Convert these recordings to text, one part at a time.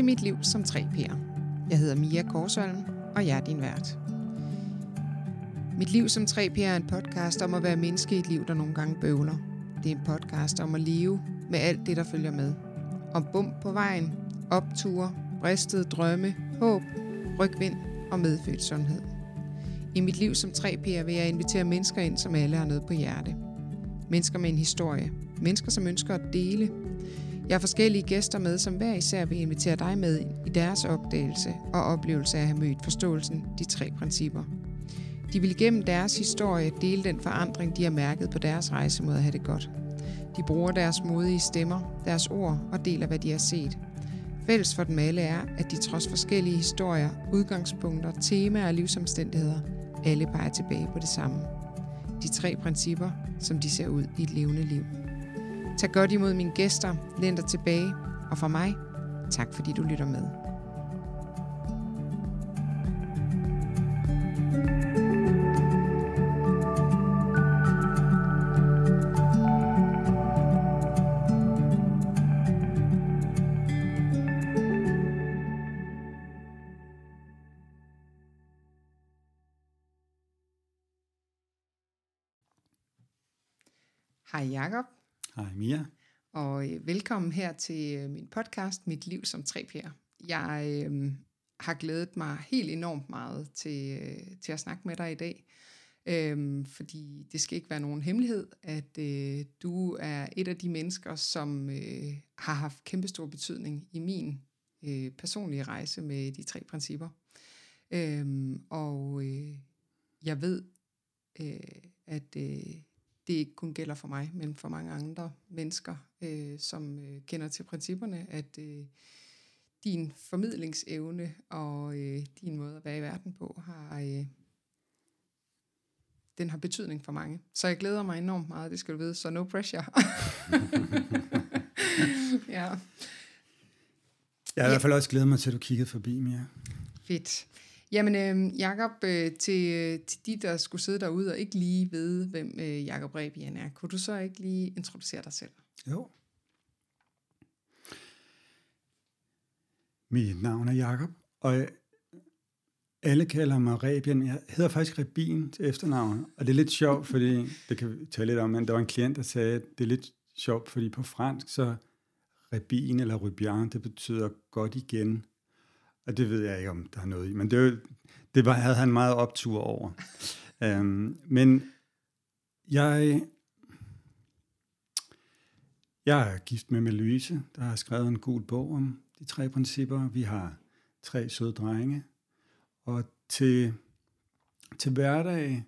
til Mit Liv som 3P'er. Jeg hedder Mia Korsholm, og jeg er din vært. Mit Liv som 3P'er er en podcast om at være menneske i et liv, der nogle gange bøvler. Det er en podcast om at leve med alt det, der følger med. Om bump på vejen, opture, bristede drømme, håb, rygvind og medfødt sundhed. I mit liv som 3P'er vil jeg invitere mennesker ind, som alle har noget på hjerte. Mennesker med en historie. Mennesker, som ønsker at dele. Jeg har forskellige gæster med, som hver især vil invitere dig med i deres opdagelse og oplevelse af at have mødt forståelsen, de tre principper. De vil gennem deres historie dele den forandring, de har mærket på deres rejse mod at have det godt. De bruger deres modige stemmer, deres ord og deler, hvad de har set. Fælles for dem alle er, at de trods forskellige historier, udgangspunkter, temaer og livsomstændigheder, alle peger tilbage på det samme. De tre principper, som de ser ud i et levende liv. Tag godt imod mine gæster, læn dig tilbage, og for mig, tak fordi du lytter med. Hej Jakob, Hej Mia. og øh, velkommen her til øh, min podcast Mit Liv som 3P'er. Jeg øh, har glædet mig helt enormt meget til, øh, til at snakke med dig i dag, øh, fordi det skal ikke være nogen hemmelighed, at øh, du er et af de mennesker, som øh, har haft kæmpestor betydning i min øh, personlige rejse med de tre principper. Øh, og øh, jeg ved, øh, at øh, det ikke kun gælder for mig, men for mange andre mennesker, øh, som øh, kender til principperne, at øh, din formidlingsevne og øh, din måde at være i verden på har øh, den har betydning for mange. Så jeg glæder mig enormt meget, det skal du vide, så no pressure. ja, Jeg har i hvert fald også glædet mig til, at du kiggede forbi, Mia. fedt. Jamen, øh, Jakob, øh, til, øh, til de, der skulle sidde derude og ikke lige ved, hvem øh, Jakob Rebian er, kunne du så ikke lige introducere dig selv? Jo. Mit navn er Jakob, og alle kalder mig Rebian. Jeg hedder faktisk Rebin til efternavn, og det er lidt sjovt, fordi, det kan vi tale lidt om, men der var en klient, der sagde, at det er lidt sjovt, fordi på fransk, så Rebin eller Rubian, det betyder godt igen. Og det ved jeg ikke, om der er noget i, men det, det var, havde han meget optur over. um, men jeg, jeg er gift med Louise, der har skrevet en gul bog om de tre principper. Vi har tre søde drenge. Og til, til hverdag,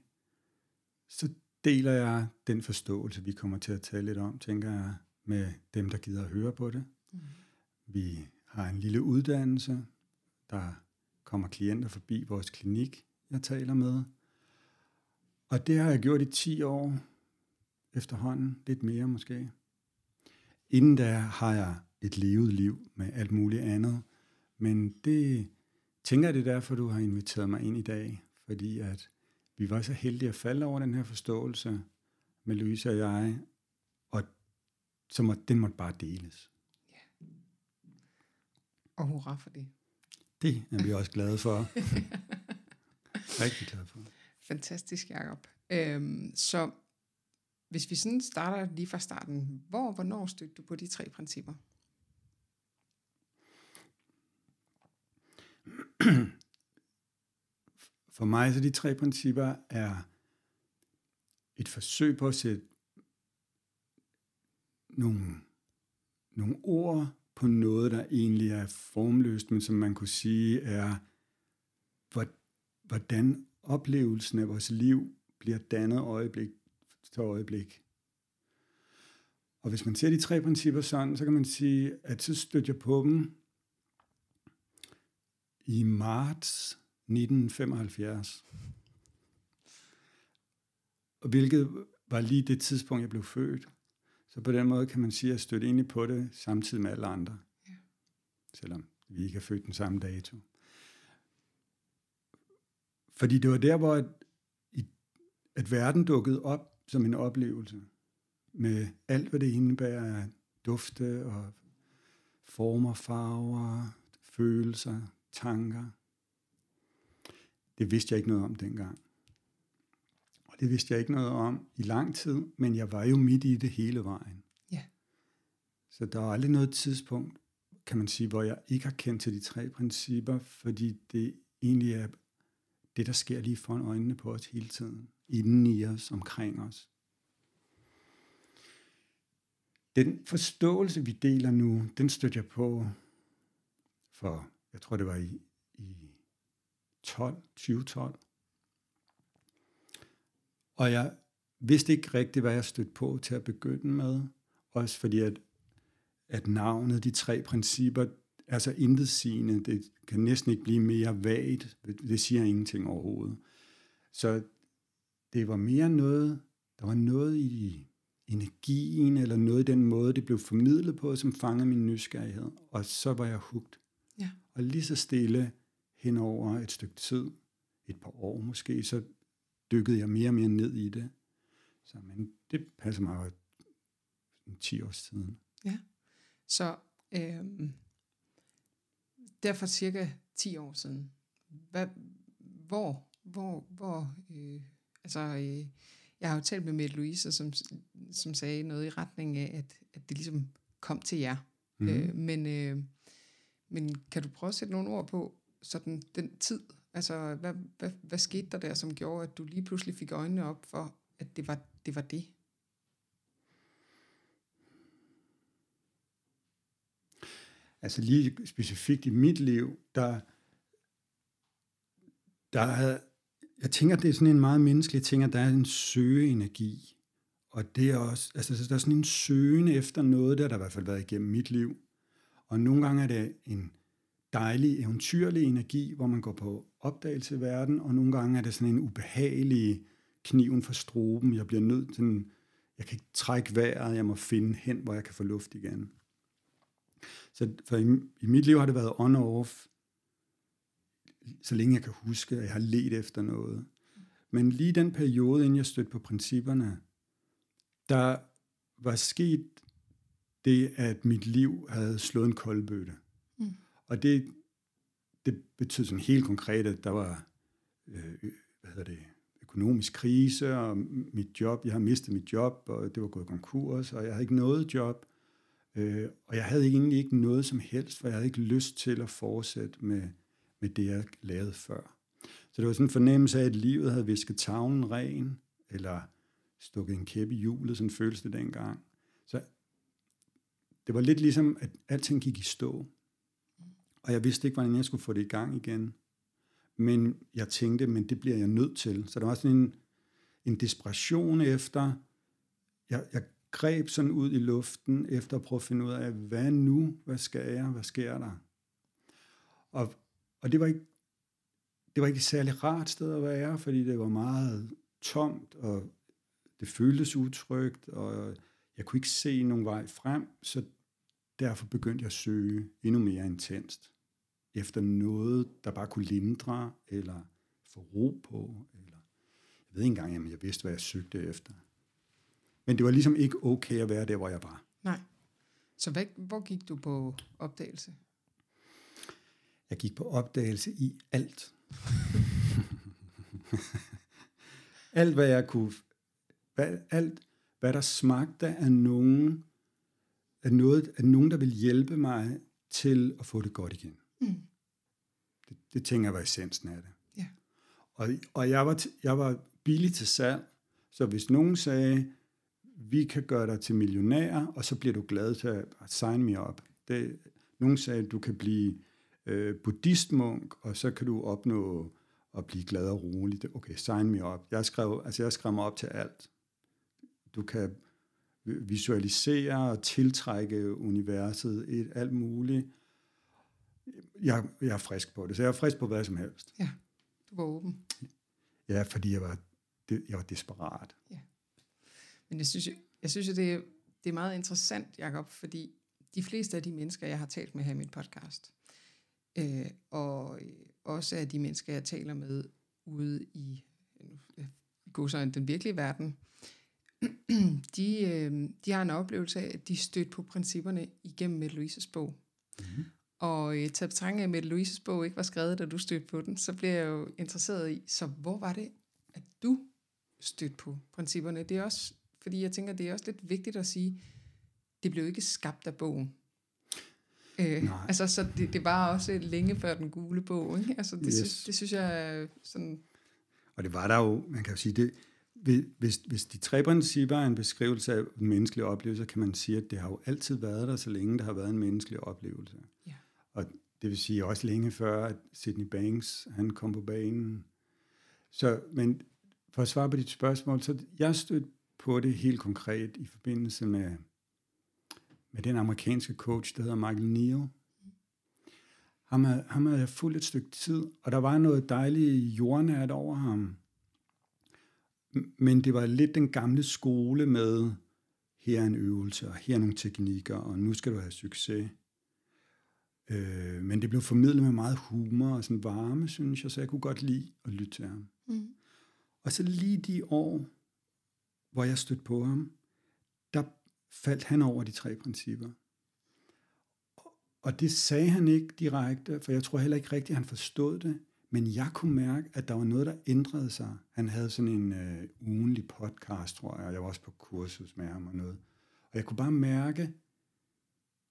så deler jeg den forståelse, vi kommer til at tale lidt om, tænker jeg, med dem, der gider at høre på det. Mm. Vi har en lille uddannelse. Der kommer klienter forbi vores klinik, jeg taler med. Og det har jeg gjort i 10 år efterhånden, lidt mere måske. Inden da har jeg et levet liv med alt muligt andet. Men det tænker jeg, det er derfor, du har inviteret mig ind i dag. Fordi at vi var så heldige at falde over den her forståelse med Louise og jeg. Og så må, den måtte bare deles. Ja. Og hurra for det. Det er vi også glade for. Rigtig glade for. Fantastisk, Jacob. Øhm, så hvis vi sådan starter lige fra starten, hvor og hvornår stødte du på de tre principper? For mig så de tre principper er et forsøg på at sætte nogle, nogle ord på noget, der egentlig er formløst, men som man kunne sige er, hvordan oplevelsen af vores liv bliver dannet øjeblik til øjeblik. Og hvis man ser de tre principper sådan, så kan man sige, at så stødte jeg på dem i marts 1975. Og hvilket var lige det tidspunkt, jeg blev født. Så på den måde kan man sige, at jeg stødte egentlig på det samtidig med alle andre. Ja. Selvom vi ikke er født den samme dato. Fordi det var der, hvor at, at verden dukkede op som en oplevelse. Med alt, hvad det indebærer af dufte og former, farver, følelser, tanker. Det vidste jeg ikke noget om dengang. Det vidste jeg ikke noget om i lang tid, men jeg var jo midt i det hele vejen. Ja. Så der var aldrig noget tidspunkt, kan man sige, hvor jeg ikke har kendt til de tre principper, fordi det egentlig er det, der sker lige foran øjnene på os hele tiden, inden i os, omkring os. Den forståelse, vi deler nu, den støtter jeg på for, jeg tror det var i, i 12, 2012. Og jeg vidste ikke rigtigt, hvad jeg stødte på til at begynde med. Også fordi, at, at navnet, de tre principper, er så intetsigende. Det kan næsten ikke blive mere vagt. Det siger ingenting overhovedet. Så det var mere noget, der var noget i energien, eller noget i den måde, det blev formidlet på, som fangede min nysgerrighed. Og så var jeg hugt. Ja. Og lige så stille hen over et stykke tid, et par år måske, så dykkede jeg mere og mere ned i det. Så men det passer mig jo 10 års siden. Ja. Så øh, derfor cirka 10 år siden. Hvad, hvor, hvor, hvor, øh, altså, øh, jeg har jo talt med Mette Louise, som, som sagde noget i retning af, at, at det ligesom kom til jer. Mm. Øh, men, øh, men kan du prøve at sætte nogle ord på sådan den tid? Altså, hvad, hvad, hvad skete der der, som gjorde, at du lige pludselig fik øjnene op for, at det var det? Var det? Altså lige specifikt i mit liv, der, der er, jeg tænker, det er sådan en meget menneskelig ting, at der er en søgeenergi. Og det er også, altså der er sådan en søgen efter noget, der, der har i hvert fald været igennem mit liv. Og nogle gange er det en dejlig, eventyrlig energi, hvor man går på opdagelse i verden, og nogle gange er det sådan en ubehagelig kniven for stroben. Jeg bliver nødt til, en, jeg kan ikke trække vejret, jeg må finde hen, hvor jeg kan få luft igen. Så for i, i mit liv har det været on og off, så længe jeg kan huske, at jeg har let efter noget. Men lige den periode, inden jeg stødte på principperne, der var sket det, at mit liv havde slået en koldbøtte. Og det, det betød sådan helt konkret, at der var øh, hvad hedder det, økonomisk krise, og mit job, jeg har mistet mit job, og det var gået konkurs, og jeg havde ikke noget job. Øh, og jeg havde egentlig ikke noget som helst, for jeg havde ikke lyst til at fortsætte med, med det, jeg lavede før. Så det var sådan en fornemmelse af, at livet havde visket tavlen ren, eller stukket en kæppe i hjulet, sådan føles det dengang. Så det var lidt ligesom, at alting gik i stå. Og jeg vidste ikke, hvordan jeg skulle få det i gang igen. Men jeg tænkte, men det bliver jeg nødt til. Så der var sådan en, en desperation efter, jeg, jeg greb sådan ud i luften efter at prøve at finde ud af, hvad nu? Hvad skal jeg? Hvad sker der? Og, og det var ikke det var ikke et særligt rart sted at være, fordi det var meget tomt, og det føltes utrygt, og jeg kunne ikke se nogen vej frem, så derfor begyndte jeg at søge endnu mere intenst efter noget, der bare kunne lindre, eller få ro på, eller jeg ved ikke engang, om jeg vidste, hvad jeg søgte efter. Men det var ligesom ikke okay at være der, hvor jeg var. Nej. Så hvad, hvor gik du på opdagelse? Jeg gik på opdagelse i alt. alt, hvad jeg kunne... Hvad, alt, hvad der smagte af nogen, af noget, af nogen, der vil hjælpe mig til at få det godt igen. Mm. Det, det tænker jeg var essensen af det. Ja. Og, og jeg, var, jeg var billig til salg, så hvis nogen sagde, vi kan gøre dig til millionær, og så bliver du glad til at sign me up. Det, nogen sagde, du kan blive øh, buddhistmunk, og så kan du opnå at blive glad og rolig. Okay, sign me up. Jeg skrev, altså jeg skrev mig op til alt. Du kan visualisere og tiltrække universet, et, alt muligt. Jeg, jeg er frisk på det, så jeg er frisk på hvad som helst. Ja, du var åben. Ja, fordi jeg var, jeg var desperat. Ja. Men jeg synes, jeg synes det, er, det er meget interessant, Jacob, fordi de fleste af de mennesker, jeg har talt med her i mit podcast, øh, og også af de mennesker, jeg taler med ude i, i den virkelige verden, de, øh, de har en oplevelse af, at de stødt på principperne igennem med Louises bog. Mm-hmm. Og øh, til betragtning af, at Mette Louises bog ikke var skrevet, da du stødte på den, så bliver jeg jo interesseret i, så hvor var det, at du stødte på principperne? Det er også, fordi jeg tænker, det er også lidt vigtigt at sige, det blev ikke skabt af bogen. Øh, altså, så det, det var også længe før den gule bog. Ikke? Altså, det, yes. synes, det synes jeg sådan... Og det var der jo, man kan jo sige, det, hvis, hvis de tre principper er en beskrivelse af en menneskelig oplevelse, kan man sige, at det har jo altid været der, så længe der har været en menneskelig oplevelse. Og det vil sige også længe før, at Sidney Banks han kom på banen. Så, men for at svare på dit spørgsmål, så jeg stødte på det helt konkret i forbindelse med, med den amerikanske coach, der hedder Michael Neal. Ham, ham havde jeg fuldt et stykke tid, og der var noget dejligt jordnært over ham. Men det var lidt den gamle skole med, her er en øvelse, og her er nogle teknikker, og nu skal du have succes. Øh, men det blev formidlet med meget humor og sådan varme, synes jeg, så jeg kunne godt lide at lytte til ham. Mm. Og så lige de år, hvor jeg stødte på ham, der faldt han over de tre principper. Og det sagde han ikke direkte, for jeg tror heller ikke rigtigt, at han forstod det. Men jeg kunne mærke, at der var noget, der ændrede sig. Han havde sådan en øh, ugenlig podcast, tror jeg, og jeg var også på kursus med ham og noget. Og jeg kunne bare mærke, at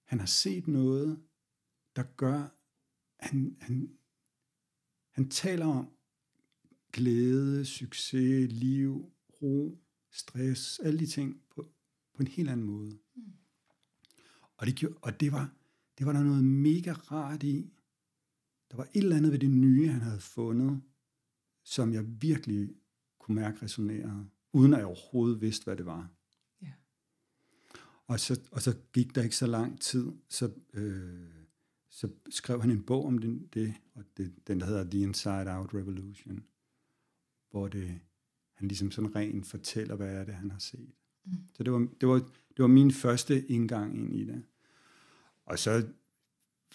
han har set noget, der gør, han, han, han taler om glæde, succes, liv, ro, stress, alle de ting på, på en helt anden måde. Mm. Og, det, og det, var, det var der noget mega rart i, der var et eller andet ved det nye, han havde fundet, som jeg virkelig kunne mærke resonerede, uden at jeg overhovedet vidste, hvad det var. Ja. Og, så, og så gik der ikke så lang tid, så, øh, så skrev han en bog om den, det, og det, den der hedder The Inside Out Revolution, hvor det, han ligesom sådan rent fortæller, hvad er det, han har set. Mm. Så det var, det, var, det var min første indgang ind i det. Og så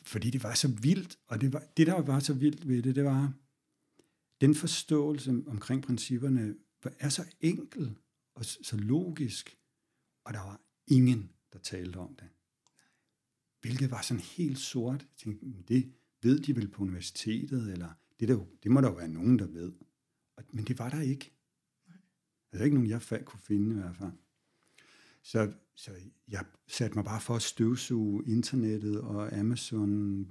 fordi det var så vildt, og det, var, det der var så vildt ved det, det var, den forståelse omkring principperne er så enkel og så logisk, og der var ingen, der talte om det. Hvilket var sådan helt sort. Jeg tænkte, det ved de vel på universitetet, eller det, der, det må der jo være nogen, der ved. Men det var der ikke. Der er ikke nogen, jeg kunne finde i hvert fald. Så, så jeg satte mig bare for at støvsuge internettet og Amazon,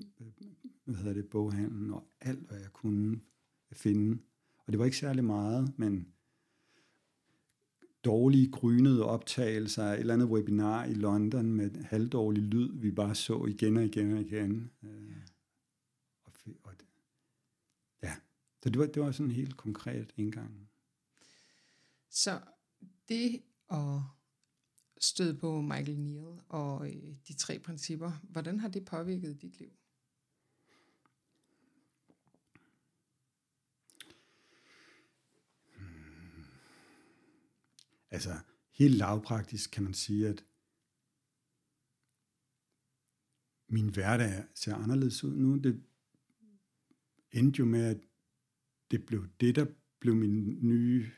hvad hedder det, boghandlen og alt, hvad jeg kunne finde. Og det var ikke særlig meget, men dårlige, grynede optagelser af et eller andet webinar i London med halvdårlig lyd, vi bare så igen og igen og igen. Ja. Og, og, ja, så det var, det var sådan en helt konkret indgang. Så det at støde på Michael Neal og øh, de tre principper. Hvordan har det påvirket dit liv? Altså, helt lavpraktisk kan man sige, at min hverdag ser anderledes ud nu. Det endte jo med, at det blev det, der blev min nye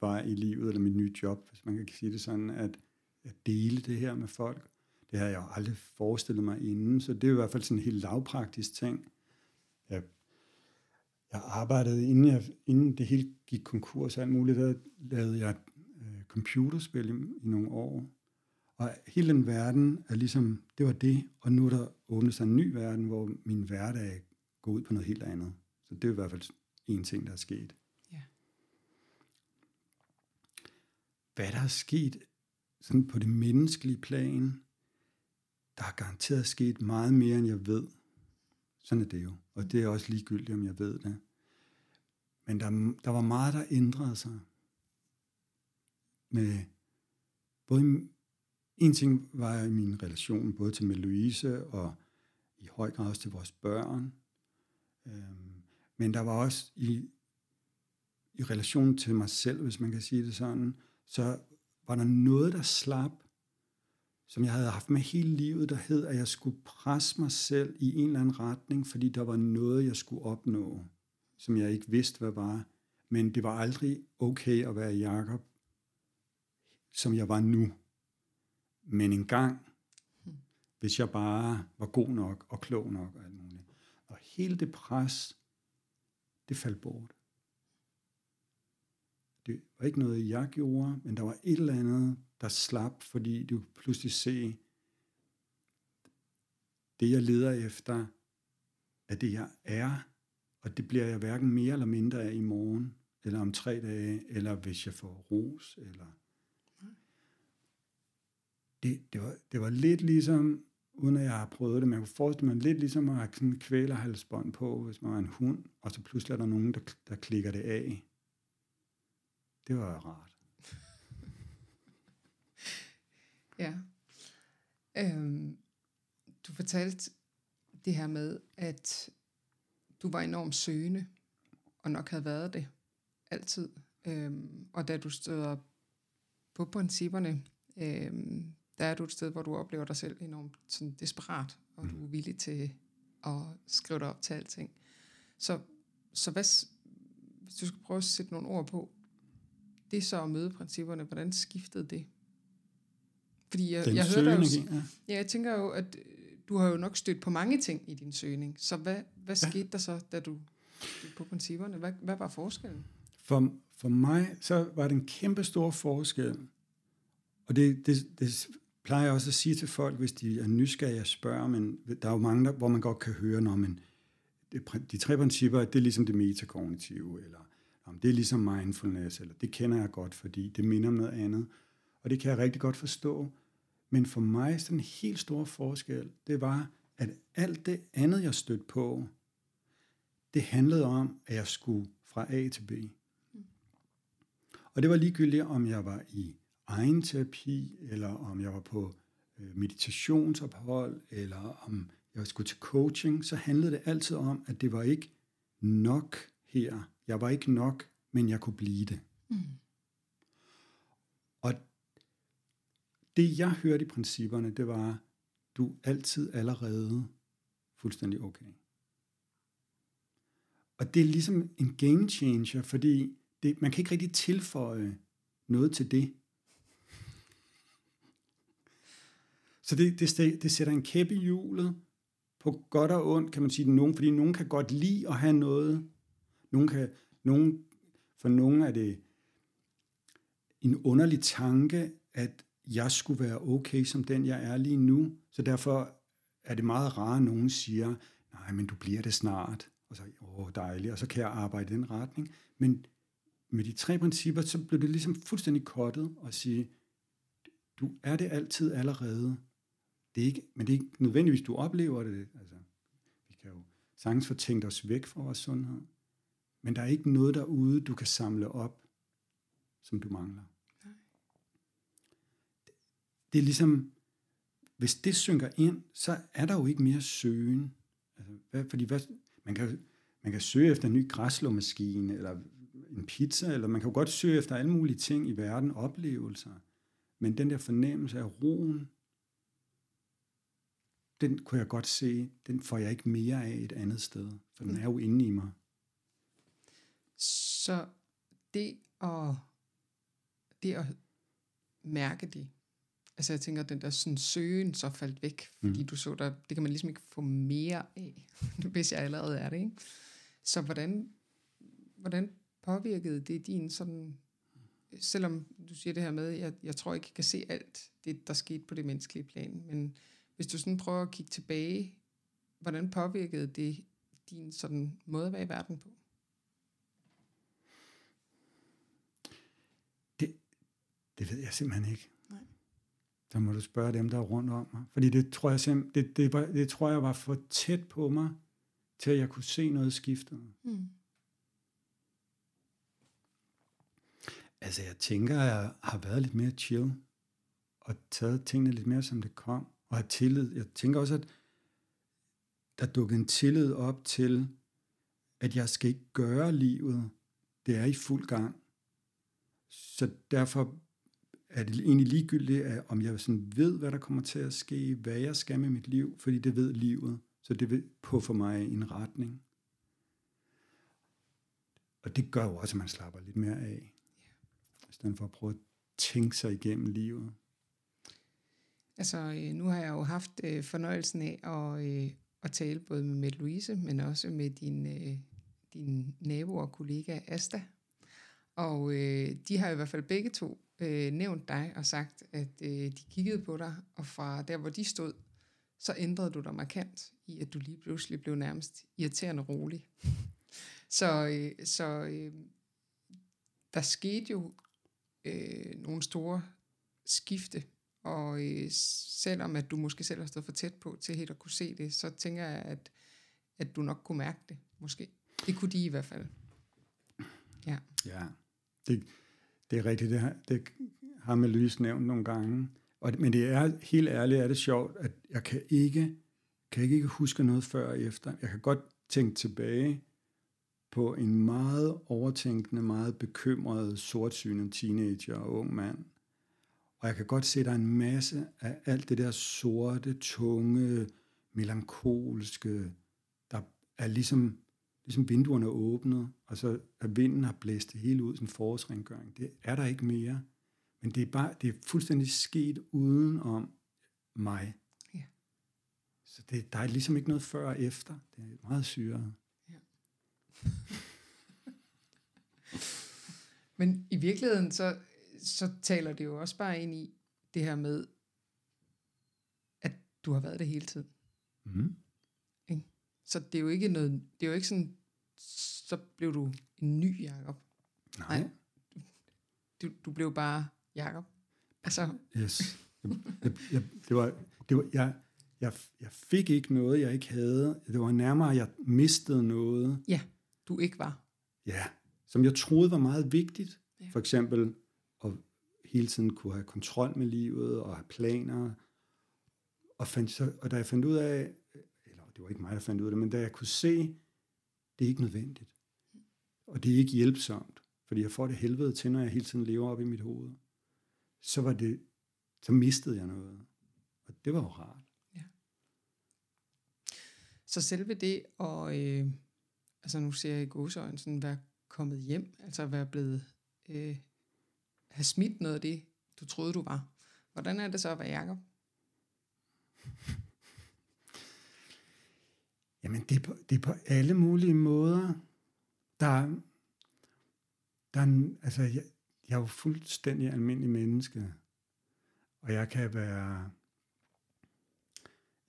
vej i livet, eller min nye job, hvis man kan sige det sådan, at at dele det her med folk. Det har jeg jo aldrig forestillet mig inden, så det er i hvert fald sådan en helt lavpraktisk ting. Jeg, jeg arbejdede, inden, jeg, inden det hele gik konkurs og alt muligt, der lavede jeg øh, computerspil i, i nogle år. Og hele den verden er ligesom, det var det, og nu er der åbnet sig en ny verden, hvor min hverdag går ud på noget helt andet. Så det er i hvert fald en ting, der er sket. Ja. Hvad der er sket, sådan på det menneskelige plan, der er garanteret sket meget mere, end jeg ved. Sådan er det jo. Og det er også ligegyldigt, om jeg ved det. Men der, der var meget, der ændrede sig. Med både en ting var i min relation både til med Louise og i høj grad også til vores børn. Øhm, men der var også i, i relation til mig selv, hvis man kan sige det sådan, så var der noget, der slap, som jeg havde haft med hele livet, der hed, at jeg skulle presse mig selv i en eller anden retning, fordi der var noget, jeg skulle opnå, som jeg ikke vidste, hvad var. Men det var aldrig okay at være Jakob, som jeg var nu. Men en gang, hvis jeg bare var god nok og klog nok og alt muligt. Og hele det pres, det faldt bort. Det var ikke noget, jeg gjorde, men der var et eller andet, der slap, fordi du pludselig se, det jeg leder efter, er det jeg er, og det bliver jeg hverken mere eller mindre af i morgen, eller om tre dage, eller hvis jeg får ros, eller... Det, det, var, det var lidt ligesom, uden at jeg har prøvet det, men jeg kunne forestille mig lidt ligesom at have sådan en kvælerhalsbånd på, hvis man var en hund, og så pludselig er der nogen, der, der klikker det af. Det var rart. ja. Øhm, du fortalte det her med, at du var enormt søgende, og nok havde været det altid. Øhm, og da du støder på principperne, øhm, der er du et sted, hvor du oplever dig selv enormt sådan desperat, og mm. du er villig til at skrive dig op til alting. Så, så hvad, hvis du skal prøve at sætte nogle ord på, det så at møde principperne, hvordan skiftede det? Fordi jeg, Den jeg hørte jo, ja. ja, jeg tænker jo, at øh, du har jo nok stødt på mange ting i din søgning. Så hvad, hvad ja. skete der så, da du på principperne? Hvad, hvad var forskellen? For, for mig, så var det en kæmpe stor forskel. Og det, det, det plejer jeg også at sige til folk, hvis de er nysgerrige og spørger, men der er jo mange, der, hvor man godt kan høre, når man, det, de tre principper, det er ligesom det metakognitive, eller om det er ligesom mindfulness, eller det kender jeg godt, fordi det minder om noget andet. Og det kan jeg rigtig godt forstå. Men for mig, sådan en helt stor forskel, det var, at alt det andet, jeg stødte på, det handlede om, at jeg skulle fra A til B. Og det var ligegyldigt, om jeg var i egen terapi, eller om jeg var på øh, meditationsophold, eller om jeg skulle til coaching, så handlede det altid om, at det var ikke nok her. Jeg var ikke nok, men jeg kunne blive det. Mm. Og det jeg hørte i principperne, det var, du er altid allerede fuldstændig okay. Og det er ligesom en game changer, fordi det, man kan ikke rigtig tilføje noget til det. Så det, det, det sætter en kæppe i hjulet på godt og ondt, kan man sige, nogen, fordi nogen kan godt lide at have noget. Nogen kan, nogen, for nogen er det en underlig tanke, at jeg skulle være okay som den, jeg er lige nu. Så derfor er det meget rart, at nogen siger, nej, men du bliver det snart. Og så, åh, dejligt, og så kan jeg arbejde i den retning. Men med de tre principper, så blev det ligesom fuldstændig kottet at sige, du er det altid allerede. Det er ikke, men det er ikke nødvendigvis, du oplever det. Altså, vi kan jo sagtens få tænkt os væk fra vores sundhed. Men der er ikke noget derude, du kan samle op, som du mangler det er ligesom, hvis det synker ind, så er der jo ikke mere søgen. Altså, hvad, fordi hvad, man, kan, man kan søge efter en ny græslåmaskine, eller en pizza, eller man kan jo godt søge efter alle mulige ting i verden, oplevelser. Men den der fornemmelse af roen, den kunne jeg godt se, den får jeg ikke mere af et andet sted, for den er jo inde i mig. Så det at, det at mærke det, Altså jeg tænker, at den der sådan søgen så faldt væk, fordi mm. du så der, det kan man ligesom ikke få mere af, hvis jeg allerede er det, ikke? Så hvordan, hvordan påvirkede det din sådan, selvom du siger det her med, jeg, jeg tror ikke, jeg kan se alt det, der skete på det menneskelige plan, men hvis du sådan prøver at kigge tilbage, hvordan påvirkede det din sådan måde at være i verden på? Det, det ved jeg simpelthen ikke der må du spørge dem, der er rundt om mig. Fordi det tror jeg simpelthen, det, det, var, det tror jeg var for tæt på mig, til at jeg kunne se noget skifte. Mm. Altså, jeg tænker, at jeg har været lidt mere chill, og taget tingene lidt mere, som det kom, og have tillid. Jeg tænker også, at der dukker en tillid op til, at jeg skal ikke gøre livet. Det er i fuld gang. Så derfor er det egentlig ligegyldigt, at om jeg sådan ved, hvad der kommer til at ske, hvad jeg skal med mit liv, fordi det ved livet. Så det vil på for mig en retning. Og det gør jo også, at man slapper lidt mere af. I stedet for at prøve at tænke sig igennem livet. Altså, øh, nu har jeg jo haft øh, fornøjelsen af at, øh, at tale både med Mette Louise, men også med din, øh, din nabo og kollega Asta. Og øh, de har i hvert fald begge to øh, nævnt dig og sagt, at øh, de kiggede på dig, og fra der, hvor de stod, så ændrede du dig markant i, at du lige pludselig blev nærmest irriterende rolig. så øh, så øh, der skete jo øh, nogle store skifte, og øh, selvom at du måske selv har stået for tæt på til helt at kunne se det, så tænker jeg, at, at du nok kunne mærke det, måske. Det kunne de i hvert fald. Ja. Ja, det, det er rigtigt. Det har, det har med lys nævnt nogle gange. Og, men det er helt ærligt, er det sjovt, at jeg kan ikke, kan ikke huske noget før og efter. Jeg kan godt tænke tilbage på en meget overtænkende, meget bekymret, sortsynet teenager og ung mand. Og jeg kan godt se, at der er en masse af alt det der sorte, tunge, melankolske, der er ligesom, ligesom vinduerne åbnet, og så at vinden har blæst det hele ud, en forårsrengøring. Det er der ikke mere. Men det er, bare, det er fuldstændig sket uden om mig. Ja. Så det, der er ligesom ikke noget før og efter. Det er meget syret. Ja. Men i virkeligheden, så, så taler det jo også bare ind i det her med, at du har været det hele tiden. Mm. Ikke? Så det er jo ikke noget, det er jo ikke sådan, så blev du en ny Jakob. Nej. Nej. Du, du blev bare Jakob. Altså. Yes. Jeg, jeg, det var, det var, jeg, jeg, jeg fik ikke noget, jeg ikke havde. Det var nærmere, at jeg mistede noget. Ja, du ikke var. Ja, som jeg troede var meget vigtigt. Ja. For eksempel hele tiden kunne have kontrol med livet og have planer. Og, fandt, så, og da jeg fandt ud af, eller det var ikke mig, der fandt ud af det, men da jeg kunne se, det er ikke nødvendigt. Og det er ikke hjælpsomt, fordi jeg får det helvede til, når jeg hele tiden lever op i mit hoved. Så var det, så mistede jeg noget. Og det var jo rart. Ja. Så selve det, og øh, altså nu ser jeg i godsøjen, sådan være kommet hjem, altså være blevet, øh, have smidt noget af det, du troede, du var. Hvordan er det så at være Jacob? Jamen, det er, på, det er på alle mulige måder. Der, der er, altså, jeg, jeg er jo fuldstændig almindelig menneske. Og jeg kan være,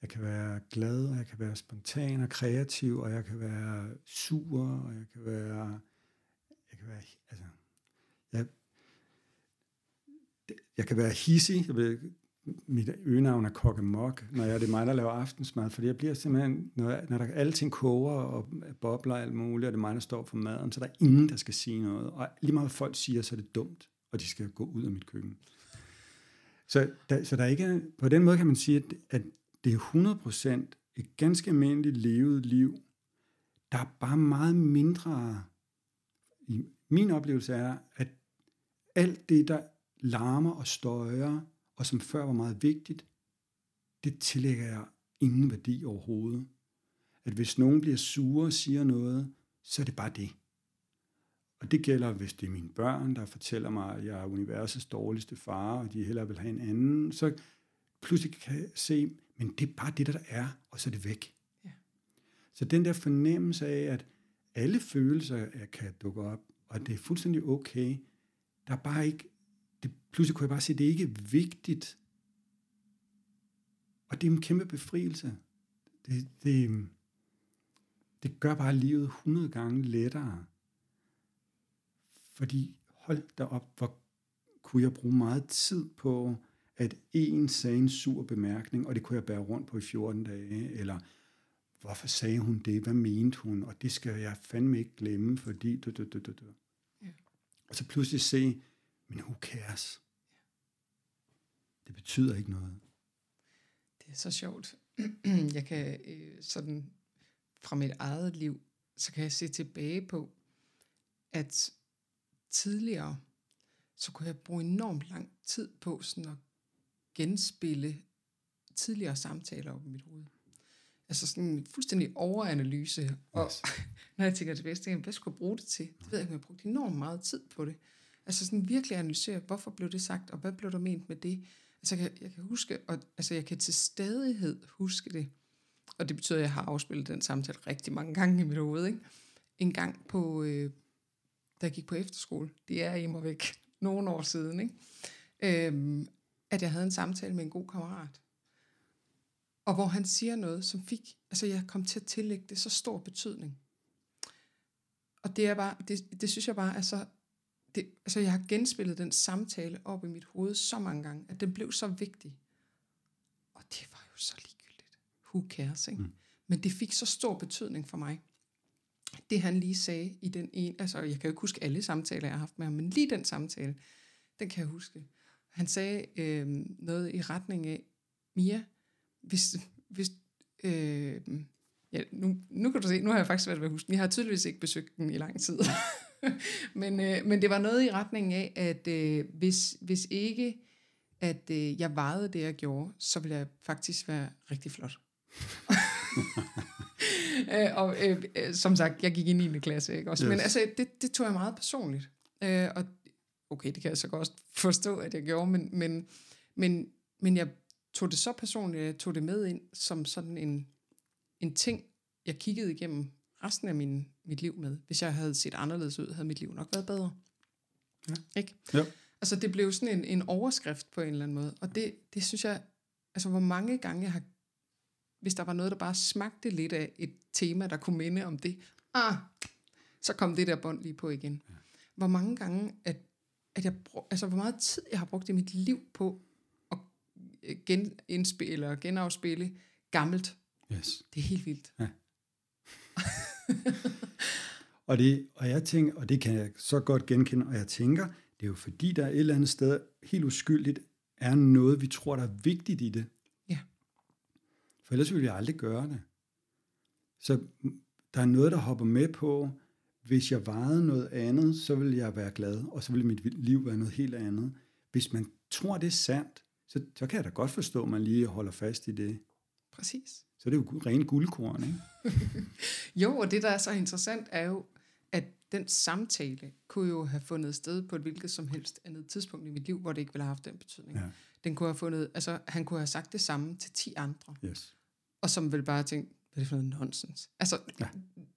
jeg kan være glad, og jeg kan være spontan og kreativ, og jeg kan være sur, og jeg kan være, jeg kan være, altså, jeg, jeg kan være hissig, jeg ved, mit øgenavn er kokkemok, når jeg, det er mig, der laver aftensmad, fordi jeg bliver simpelthen, når, jeg, når der alting koger og bobler og alt muligt, og det er mig, der står for maden, så der er ingen, der skal sige noget. Og lige meget, folk siger, så er det dumt, og de skal gå ud af mit køkken. Så, der, så der ikke, på den måde kan man sige, at, at det er 100% et ganske almindeligt levet liv. Der er bare meget mindre, i min oplevelse er, at alt det, der larmer og støjer, og som før var meget vigtigt, det tillægger jeg ingen værdi overhovedet. At hvis nogen bliver sure og siger noget, så er det bare det. Og det gælder, hvis det er mine børn, der fortæller mig, at jeg er universets dårligste far, og de hellere vil have en anden, så pludselig kan jeg se, men det er bare det, der er, og så er det væk. Ja. Så den der fornemmelse af, at alle følelser kan dukke op, og det er fuldstændig okay, der er bare ikke det, pludselig kunne jeg bare se, at det ikke er vigtigt. Og det er en kæmpe befrielse. Det, det, det gør bare livet 100 gange lettere. Fordi hold da op, hvor kunne jeg bruge meget tid på, at en sagde en sur bemærkning, og det kunne jeg bære rundt på i 14 dage, eller hvorfor sagde hun det, hvad mente hun, og det skal jeg fandme ikke glemme, fordi... Du, du, du, du, du. Ja. Og så pludselig se, men who cares? Det betyder ikke noget. Det er så sjovt. Jeg kan øh, sådan fra mit eget liv, så kan jeg se tilbage på, at tidligere, så kunne jeg bruge enormt lang tid på sådan at genspille tidligere samtaler op i mit hoved. Altså sådan en fuldstændig overanalyse. Og yes. når jeg tænker tilbage, så tænker jeg, hvad skulle jeg bruge det til? Det ved jeg ikke, jeg har brugt enormt meget tid på det. Altså sådan virkelig analysere, hvorfor blev det sagt, og hvad blev der ment med det? Altså jeg kan, jeg kan huske, og altså jeg kan til stadighed huske det, og det betyder, at jeg har afspillet den samtale rigtig mange gange i mit hoved, ikke? En gang på, øh, da jeg gik på efterskole, det er i mig væk, nogle år siden, ikke? Øhm, at jeg havde en samtale med en god kammerat, og hvor han siger noget, som fik, altså jeg kom til at tillægge det så stor betydning. Og det er bare, det, det synes jeg bare er så, det, altså jeg har genspillet den samtale op i mit hoved så mange gange, at den blev så vigtig. Og det var jo så ligegyldigt. Who cares, ikke? Mm. Men det fik så stor betydning for mig. Det han lige sagde i den ene, altså jeg kan jo ikke huske alle samtaler, jeg har haft med ham, men lige den samtale, den kan jeg huske. Han sagde øh, noget i retning af, Mia, hvis, hvis øh, ja, nu, nu kan du se, nu har jeg faktisk været ved at huske den. Jeg har tydeligvis ikke besøgt den i lang tid. men, øh, men det var noget i retning af, at øh, hvis, hvis ikke at øh, jeg vejede det, jeg gjorde, så ville jeg faktisk være rigtig flot. øh, og øh, øh, som sagt, jeg gik i 9. klasse, ikke også? Yes. Men altså, det, det tog jeg meget personligt. Øh, og okay, det kan jeg så godt forstå, at jeg gjorde, men, men, men, men jeg tog det så personligt, jeg tog det med ind som sådan en, en ting, jeg kiggede igennem resten af min, mit liv med. Hvis jeg havde set anderledes ud, havde mit liv nok været bedre. Ja. Ikke? Ja. Altså det blev sådan en, en overskrift på en eller anden måde. Og det, det synes jeg, altså hvor mange gange jeg har, hvis der var noget, der bare smagte lidt af et tema, der kunne minde om det, ah, så kom det der bånd lige på igen. Ja. Hvor mange gange, at, at jeg, altså hvor meget tid jeg har brugt i mit liv på at genindspille eller genafspille gammelt. Yes. Det er helt vildt. Ja. og, det, og jeg tænker, og det kan jeg så godt genkende, og jeg tænker, det er jo fordi, der er et eller andet sted, helt uskyldigt, er noget, vi tror, der er vigtigt i det. Ja. For ellers ville vi aldrig gøre det. Så der er noget, der hopper med på, hvis jeg vejede noget andet, så vil jeg være glad, og så vil mit liv være noget helt andet. Hvis man tror, det er sandt, så, så kan jeg da godt forstå, at man lige holder fast i det. Præcis. Så det er jo ren guldkorn, ikke? jo, og det, der er så interessant, er jo, at den samtale kunne jo have fundet sted på et hvilket som helst andet tidspunkt i mit liv, hvor det ikke ville have haft den betydning. Ja. Den kunne have fundet, altså han kunne have sagt det samme til 10 andre. Yes. Og som ville bare tænke, hvad er det for noget nonsens? Altså, ja.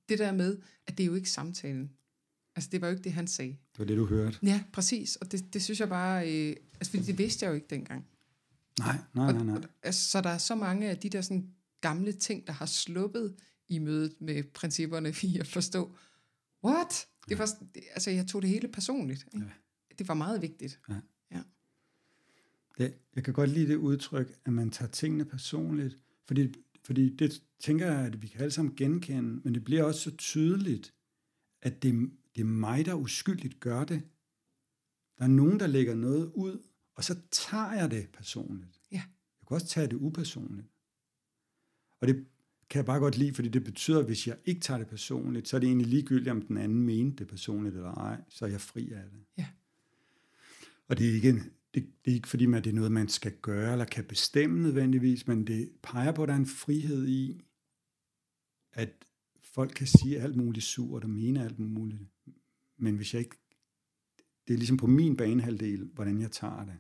det der med, at det er jo ikke samtalen. Altså, det var jo ikke det, han sagde. Det var det, du hørte. Ja, præcis. Og det, det synes jeg bare, øh, altså, fordi det vidste jeg jo ikke dengang. Nej, nej, nej, nej. Og, altså, så der er så mange af de der sådan gamle ting, der har sluppet i mødet med principperne i at forstå, what? Det var, altså, jeg tog det hele personligt. Ikke? Ja. Det var meget vigtigt. Ja. ja. Det, jeg kan godt lide det udtryk, at man tager tingene personligt, fordi, fordi det tænker jeg, at vi kan alle sammen genkende, men det bliver også så tydeligt, at det, det er mig, der uskyldigt gør det. Der er nogen, der lægger noget ud, og så tager jeg det personligt. Ja. Jeg kan også tage det upersonligt. Og det kan jeg bare godt lide, fordi det betyder, at hvis jeg ikke tager det personligt, så er det egentlig ligegyldigt, om den anden mente det personligt eller ej, så er jeg fri af det. Ja. Og det er ikke, det, det er ikke fordi, at det er noget, man skal gøre eller kan bestemme nødvendigvis, men det peger på, at der er en frihed i, at folk kan sige alt muligt surt og mene alt muligt. Men hvis jeg ikke... Det er ligesom på min banehalvdel, hvordan jeg tager det.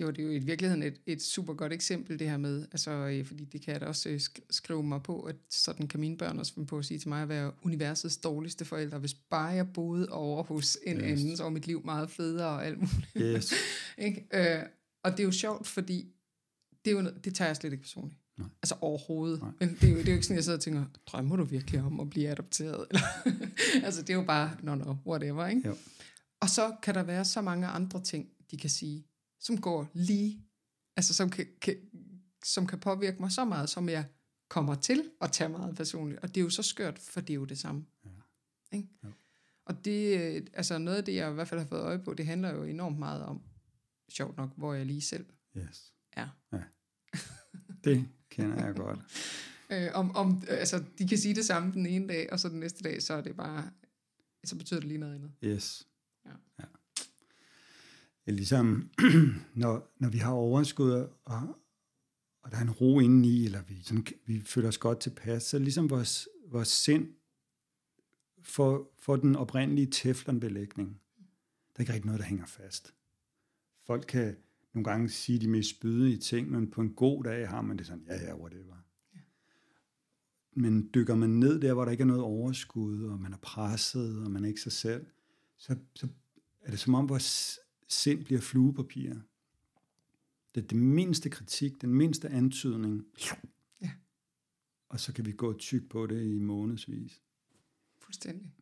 Jo, det er jo i virkeligheden et, et super godt eksempel, det her med, altså, øh, fordi det kan jeg da også øh, skrive mig på, at sådan kan mine børn også finde på at sige til mig, at være universets dårligste forældre. Hvis bare jeg boede over hos en yes. anden, så var mit liv meget federe og alt muligt. Yes. ikke? Øh, og det er jo sjovt, fordi det, er jo, det tager jeg slet ikke personligt. Nej. Altså overhovedet. Nej. Men det er, jo, det er jo ikke sådan, jeg sidder og tænker, drømmer du virkelig om at blive adopteret? Altså det er jo bare, no no, whatever. Ikke? Jo. Og så kan der være så mange andre ting, de kan sige, som går lige, altså som kan, kan, som kan påvirke mig så meget, som jeg kommer til at tage meget personligt. Og det er jo så skørt, for det er jo det samme. Ja. Ikke? Jo. Og det, altså noget af det, jeg i hvert fald har fået øje på, det handler jo enormt meget om, sjovt nok, hvor jeg lige selv Yes. er. Ja. Det kender jeg godt. Øh, om, om, altså, de kan sige det samme den ene dag, og så den næste dag, så er det bare, så betyder det lige noget andet. Yes. Ja. ja. Ligesom, når, når vi har overskud, og, og der er en ro indeni, eller vi, sådan, vi føler os godt tilpas, så ligesom vores, vores sind får, får den oprindelige teflonbelægning. er ikke rigtig noget, der hænger fast. Folk kan nogle gange sige de mest spydige ting, men på en god dag har man det sådan, ja, ja, whatever. Ja. Men dykker man ned der, hvor der ikke er noget overskud, og man er presset, og man er ikke sig selv, så, så er det som om vores sind bliver fluepapir. Det er det mindste kritik, den mindste antydning, ja. og så kan vi gå tyk på det i månedsvis. Fuldstændig.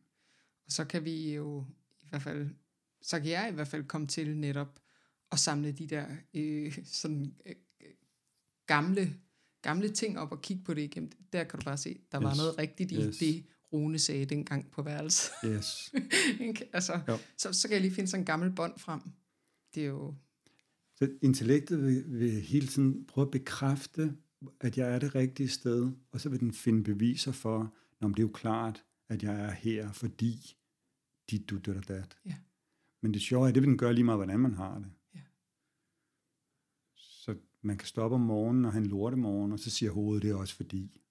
Og så kan vi jo i hvert fald, så kan jeg i hvert fald komme til netop at samle de der øh, sådan øh, gamle, gamle ting op og kigge på det igen. Der kan du bare se, der yes. var noget rigtigt i yes. det, Rune sagde dengang på værelset. Yes. altså, så, så kan jeg lige finde sådan en gammel bånd frem. Det er jo... Så intellektet vil, vil hele tiden prøve at bekræfte, at jeg er det rigtige sted, og så vil den finde beviser for, om det er jo klart, at jeg er her, fordi dit, du, du, dat. Ja. Men det sjove er, det vil den gøre lige meget, hvordan man har det. Ja. Så man kan stoppe om morgenen og have en lortemorgen, og så siger hovedet, det er også fordi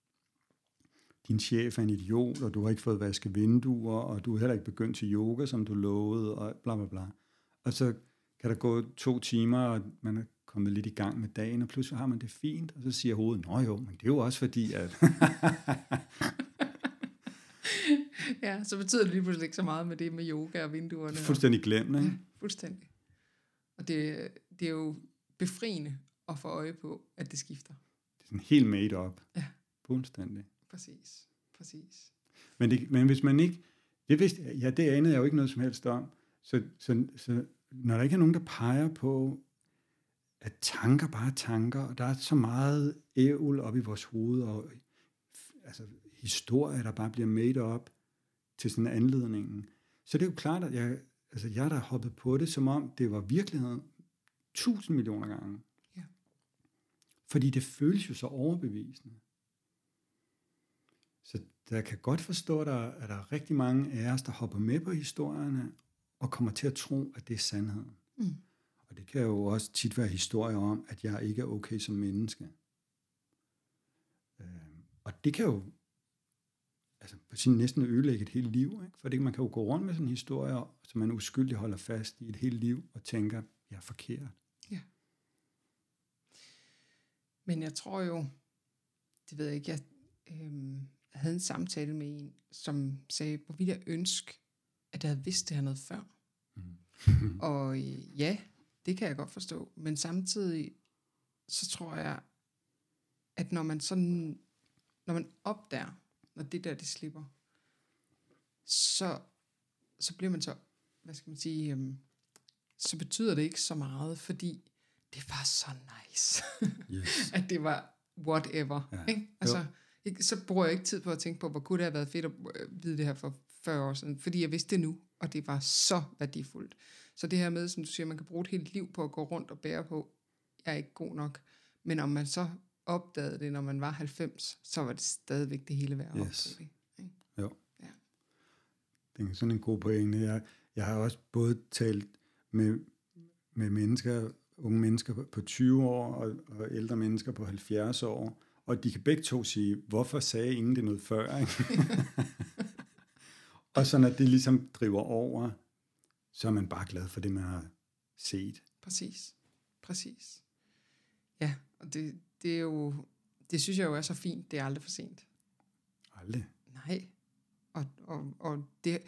din chef er en idiot, og du har ikke fået vasket vinduer, og du er heller ikke begyndt til yoga, som du lovede, og bla bla bla. Og så kan der gå to timer, og man er kommet lidt i gang med dagen, og pludselig har man det fint, og så siger hovedet, nå jo, men det er jo også fordi, at... ja, så betyder det lige pludselig ikke så meget med det med yoga og vinduerne. Fuldstændig glemt, ikke? Ja, fuldstændig. Og det, det er jo befriende at få øje på, at det skifter. Det er sådan helt made up. Ja. Fuldstændig. Præcis, præcis. Men, det, men hvis man ikke, det vidste, ja, det anede jeg jo ikke noget som helst om. Så, så, så når der ikke er nogen, der peger på, at tanker bare er tanker, og der er så meget ævl op i vores hoved, og altså, historier, der bare bliver made up til sådan en anledning. Så det er jo klart, at jeg, altså, jeg der hoppet på det, som om det var virkeligheden tusind millioner gange. Ja. Fordi det føles jo så overbevisende. Så jeg kan godt forstå, at der, at der er rigtig mange af os, der hopper med på historierne, og kommer til at tro, at det er sandheden. Mm. Og det kan jo også tit være historier om, at jeg ikke er okay som menneske. Øh, og det kan jo altså, på sin næsten ødelægge et helt liv. Ikke? For det, man kan jo gå rundt med sådan en historie, som man uskyldigt holder fast i et helt liv, og tænker, jeg er forkert. Ja. Men jeg tror jo, det ved jeg ikke, jeg, øhm, havde en samtale med en, som sagde, hvor ville jeg ønske, at jeg havde vidst det her noget før. Mm. og øh, ja, det kan jeg godt forstå. Men samtidig, så tror jeg, at når man sådan, når man opdager, når det der, det slipper, så, så bliver man så, hvad skal man sige, øhm, så betyder det ikke så meget, fordi det var så nice, yes. at det var whatever. Ja. Ikke? Altså, jo ikke, så bruger jeg ikke tid på at tænke på, hvor kunne det have været fedt at øh, vide det her for 40 år siden, fordi jeg vidste det nu, og det var så værdifuldt. Så det her med, som du siger, man kan bruge et helt liv på at gå rundt og bære på, jeg er ikke god nok. Men om man så opdagede det, når man var 90, så var det stadigvæk det hele værd at yes. opdage det. Ikke? Jo. Ja. Det er sådan en god pointe. Jeg, jeg har også både talt med, med mennesker, unge mennesker på 20 år og, og ældre mennesker på 70 år, og de kan begge to sige, hvorfor sagde ingen det noget før? Ikke? og så når det ligesom driver over, så er man bare glad for det, man har set. Præcis. Præcis. Ja, og det, det er jo, det synes jeg jo er så fint, det er aldrig for sent. Aldrig? Nej. Og, og, og det,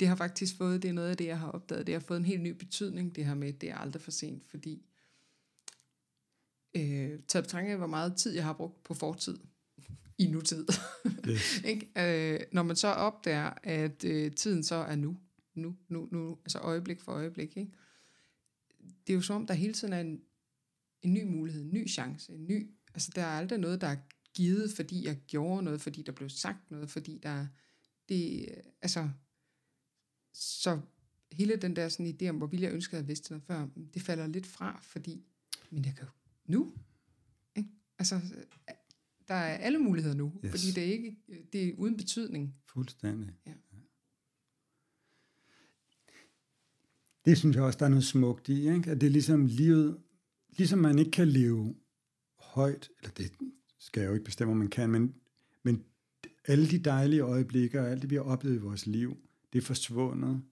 det har faktisk fået, det er noget af det, jeg har opdaget, det har fået en helt ny betydning, det her med, det er aldrig for sent, fordi øh, taget betragtning af, hvor meget tid jeg har brugt på fortid i nutid. Yes. ikke? Øh, når man så opdager, at øh, tiden så er nu, nu, nu, nu, altså øjeblik for øjeblik, ikke? det er jo som om, der hele tiden er en, en ny mulighed, en ny chance, en ny, altså der er aldrig noget, der er givet, fordi jeg gjorde noget, fordi der blev sagt noget, fordi der, det, altså, så hele den der sådan idé om, hvor ville jeg ønske, at jeg vidste noget før, det falder lidt fra, fordi, men jeg kan jo nu. Ikke? Altså, der er alle muligheder nu, yes. fordi det er ikke det er uden betydning. Fuldstændig. Ja. Det synes jeg også, der er noget smukt i, ikke? at det er ligesom livet, ligesom man ikke kan leve højt, eller det skal jeg jo ikke bestemme, om man kan, men, men alle de dejlige øjeblikke, og alt det, vi har oplevet i vores liv, det er forsvundet,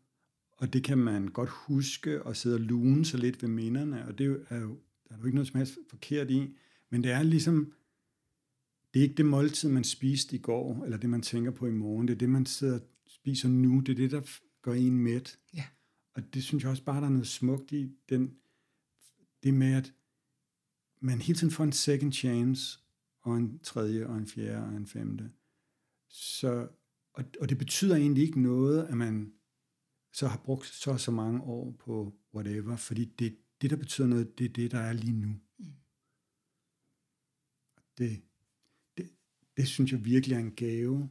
og det kan man godt huske og sidde og lune sig lidt ved minderne, og det er jo, er jo, der er jo ikke noget som helst forkert i, men det er ligesom, det er ikke det måltid, man spiste i går, eller det, man tænker på i morgen, det er det, man sidder og spiser nu, det er det, der gør en mæt. Ja. Og det synes jeg også bare, der er noget smukt i, den, det med, at man hele tiden får en second chance, og en tredje, og en fjerde, og en femte. Så, og, og det betyder egentlig ikke noget, at man så har brugt så så mange år på whatever, fordi det, det der betyder noget, det er det, der er lige nu. Mm. Det, det, det synes jeg virkelig er en gave.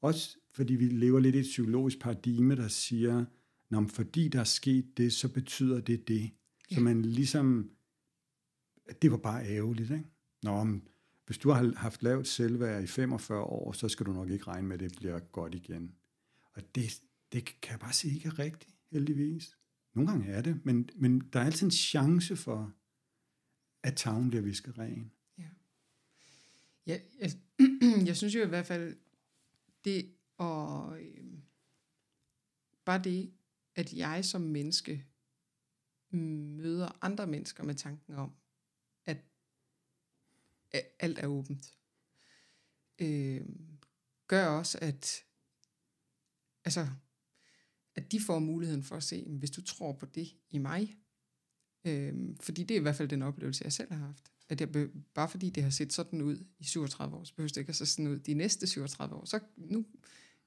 Også fordi vi lever lidt i et psykologisk paradigme, der siger, når fordi der er sket det, så betyder det det. Ja. Så man ligesom, det var bare ærgerligt, ikke? Nå, men hvis du har haft lavt selvværd i 45 år, så skal du nok ikke regne med, at det bliver godt igen. Og det, det kan jeg bare sige ikke er rigtigt, heldigvis. Nogle gange er det, men, men der er altid en chance for, at tavlen bliver visket ren. Ja. ja jeg, jeg synes jo i hvert fald, det og øh, bare det, at jeg som menneske møder andre mennesker med tanken om, at alt er åbent, øh, gør også, at altså, at de får muligheden for at se, hvis du tror på det i mig, øh, fordi det er i hvert fald den oplevelse, jeg selv har haft, at jeg be, bare fordi det har set sådan ud i 37 år, så behøver det ikke at se sådan ud de næste 37 år. Så nu,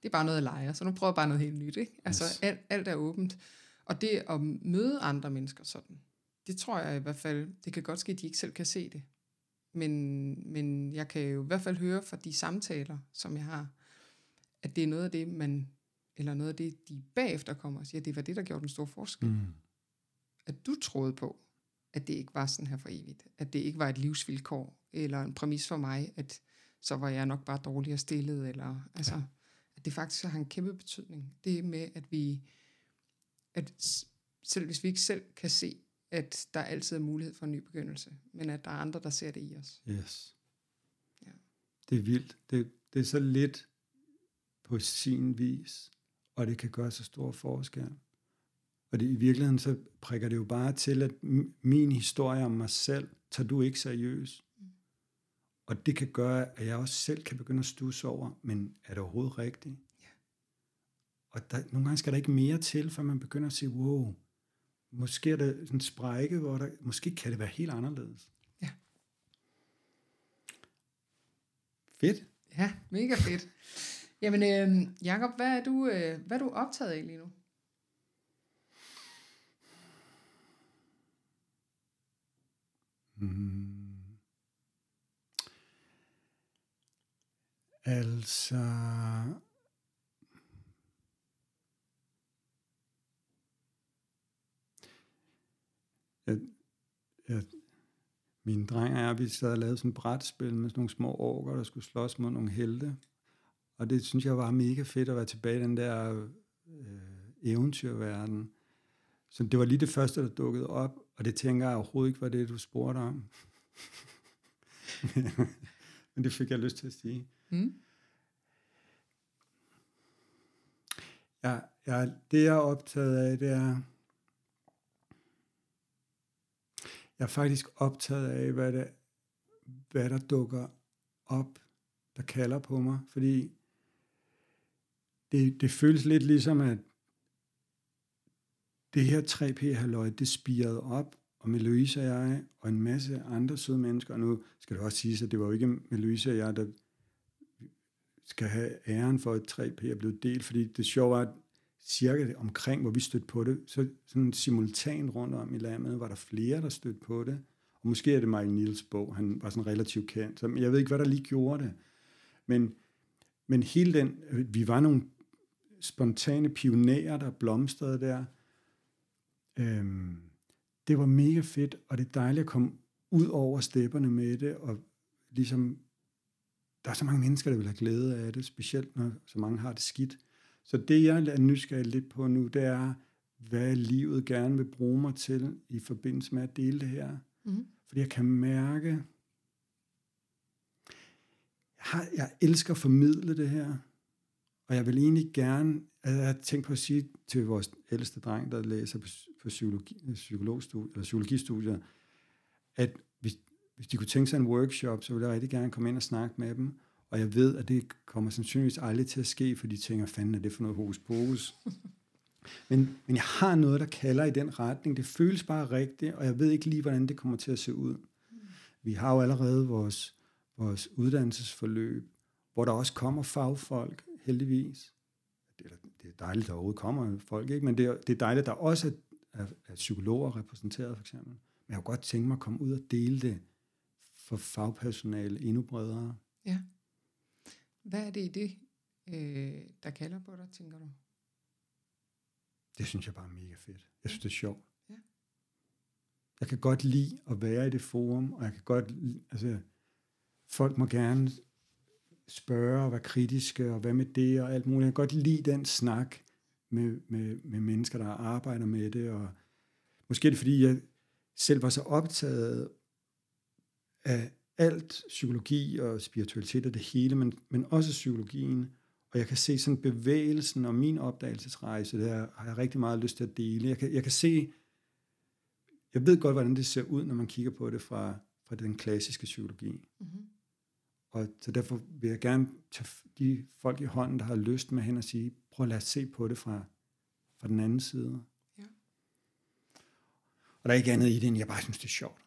det er bare noget, jeg leger, så nu prøver jeg bare noget helt nyt. Ikke? Altså yes. alt, alt er åbent. Og det at møde andre mennesker sådan, det tror jeg i hvert fald, det kan godt ske, at de ikke selv kan se det. Men, men jeg kan jo i hvert fald høre fra de samtaler, som jeg har, at det er noget af det, man, eller noget af det, de bagefter kommer og siger, det var det, der gjorde den store forskel. Mm. At du troede på, at det ikke var sådan her for evigt. At det ikke var et livsvilkår, eller en præmis for mig, at så var jeg nok bare dårligere stillet, eller altså, ja. at det faktisk har en kæmpe betydning. Det med, at vi, at selv hvis vi ikke selv kan se, at der altid er mulighed for en ny begyndelse, men at der er andre, der ser det i os. Yes. Ja. Det er vildt. Det, det er så lidt på sin vis, og det kan gøre så stor forskel. Og det, i virkeligheden så prikker det jo bare til, at min historie om mig selv tager du ikke seriøst. Og det kan gøre, at jeg også selv kan begynde at stusse over, men er det overhovedet rigtigt? Ja. Og der, nogle gange skal der ikke mere til, før man begynder at sige, wow, måske er der en sprække, hvor der, måske kan det være helt anderledes. Ja. Fedt. Ja, mega fedt. Jamen, øh, Jacob, hvad er, du, øh, hvad er du optaget af lige nu? Mm. Altså... Jeg, jeg, min dreng og jeg, vi sad og lavede sådan et brætspil med sådan nogle små orker, der skulle slås mod nogle helte. Og det synes jeg var mega fedt at være tilbage i den der øh, eventyrverden. Så det var lige det første, der dukkede op, og det tænker jeg overhovedet ikke var det, du spurgte om. Men det fik jeg lyst til at sige. Mm. Ja, ja, det jeg er optaget af, det er, jeg er faktisk optaget af, hvad, det, hvad der dukker op, der kalder på mig, fordi det, det føles lidt ligesom, at det her 3P-halløj, det spirede op, og med Louise og jeg, og en masse andre søde mennesker, og nu skal det også siges, at det var jo ikke med Louise og jeg, der skal have æren for, at 3P er blevet delt, fordi det sjove var, at cirka omkring, hvor vi stødte på det, så sådan simultan rundt om i landet, var der flere, der stødte på det. Og måske er det Michael Niels bog, han var sådan relativt kendt. Så jeg ved ikke, hvad der lige gjorde det. Men, men hele den, vi var nogle spontane pionerer, der blomstrede der, Øhm, det var mega fedt, og det er dejligt at komme ud over stepperne med det, og ligesom, der er så mange mennesker, der vil have glæde af det, specielt når så mange har det skidt. Så det, jeg er nysgerrig lidt på nu, det er, hvad livet gerne vil bruge mig til i forbindelse med at dele det her. Mm. Fordi jeg kan mærke, jeg, har, jeg elsker at formidle det her, og jeg vil egentlig gerne, at jeg har tænkt på at sige til vores ældste dreng, der læser på, på psykologi, øh, psykologstudie, eller psykologistudier, at hvis, hvis de kunne tænke sig en workshop, så ville jeg rigtig gerne komme ind og snakke med dem. Og jeg ved, at det kommer sandsynligvis aldrig til at ske, for de tænker, fanden er det for noget hokus pokus. men, men jeg har noget, der kalder i den retning. Det føles bare rigtigt, og jeg ved ikke lige, hvordan det kommer til at se ud. Vi har jo allerede vores, vores uddannelsesforløb, hvor der også kommer fagfolk, heldigvis. Det er, det er dejligt, der overhovedet kommer folk, ikke? men det er, det er dejligt, at der også er, er, er psykologer repræsenteret, for eksempel. Men jeg kunne godt tænke mig at komme ud og dele det for fagpersonale endnu bredere. Ja. Hvad er det i det, øh, der kalder på dig, tænker du? Det synes jeg bare er mega fedt. Jeg synes, det er sjovt. Ja. Jeg kan godt lide at være i det forum, og jeg kan godt lide, altså, folk må gerne spørge og være kritiske, og hvad med det, og alt muligt. Jeg kan godt lide den snak med, med, med mennesker, der arbejder med det, og måske er det, fordi jeg selv var så optaget af alt psykologi og spiritualitet og det hele, men, men også psykologien. Og jeg kan se sådan bevægelsen og min opdagelsesrejse, der har jeg rigtig meget lyst til at dele. Jeg kan, jeg kan se, jeg ved godt, hvordan det ser ud, når man kigger på det fra, fra den klassiske psykologi. Mm-hmm. Og så derfor vil jeg gerne tage de folk i hånden, der har lyst med hen og sige, prøv at lade os se på det fra, fra den anden side. Ja. Og der er ikke andet i det, end jeg bare synes, det er sjovt.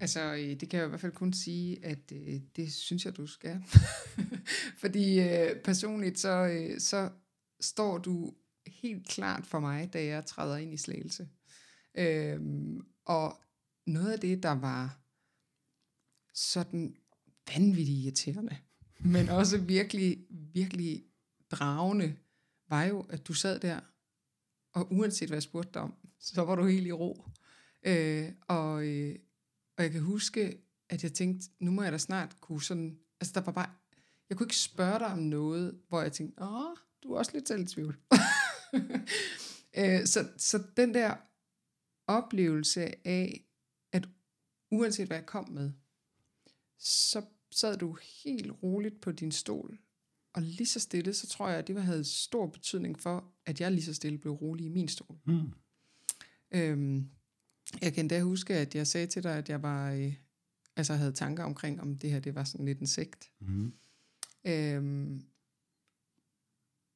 Altså, øh, det kan jeg i hvert fald kun sige, at øh, det synes jeg, du skal. Fordi øh, personligt, så, øh, så står du helt klart for mig, da jeg træder ind i slagelse. Øhm, og noget af det, der var sådan vanvittigt irriterende, men også virkelig, virkelig dragende, var jo, at du sad der, og uanset hvad jeg spurgte dig om, så var du helt i ro. Øh, og, øh, og jeg kan huske, at jeg tænkte, nu må jeg da snart kunne sådan, altså der var bare, jeg kunne ikke spørge dig om noget, hvor jeg tænkte, åh, du er også lidt selv i tvivl. øh, så, så den der oplevelse af, at uanset hvad jeg kom med, så sad du helt roligt på din stol, og lige så stille, så tror jeg, at det havde stor betydning for, at jeg lige så stille blev rolig i min stol. Mm. Øhm, jeg kan da huske, at jeg sagde til dig, at jeg var, øh, altså havde tanker omkring, om det her det var sådan lidt en sekt. Mm. Øhm,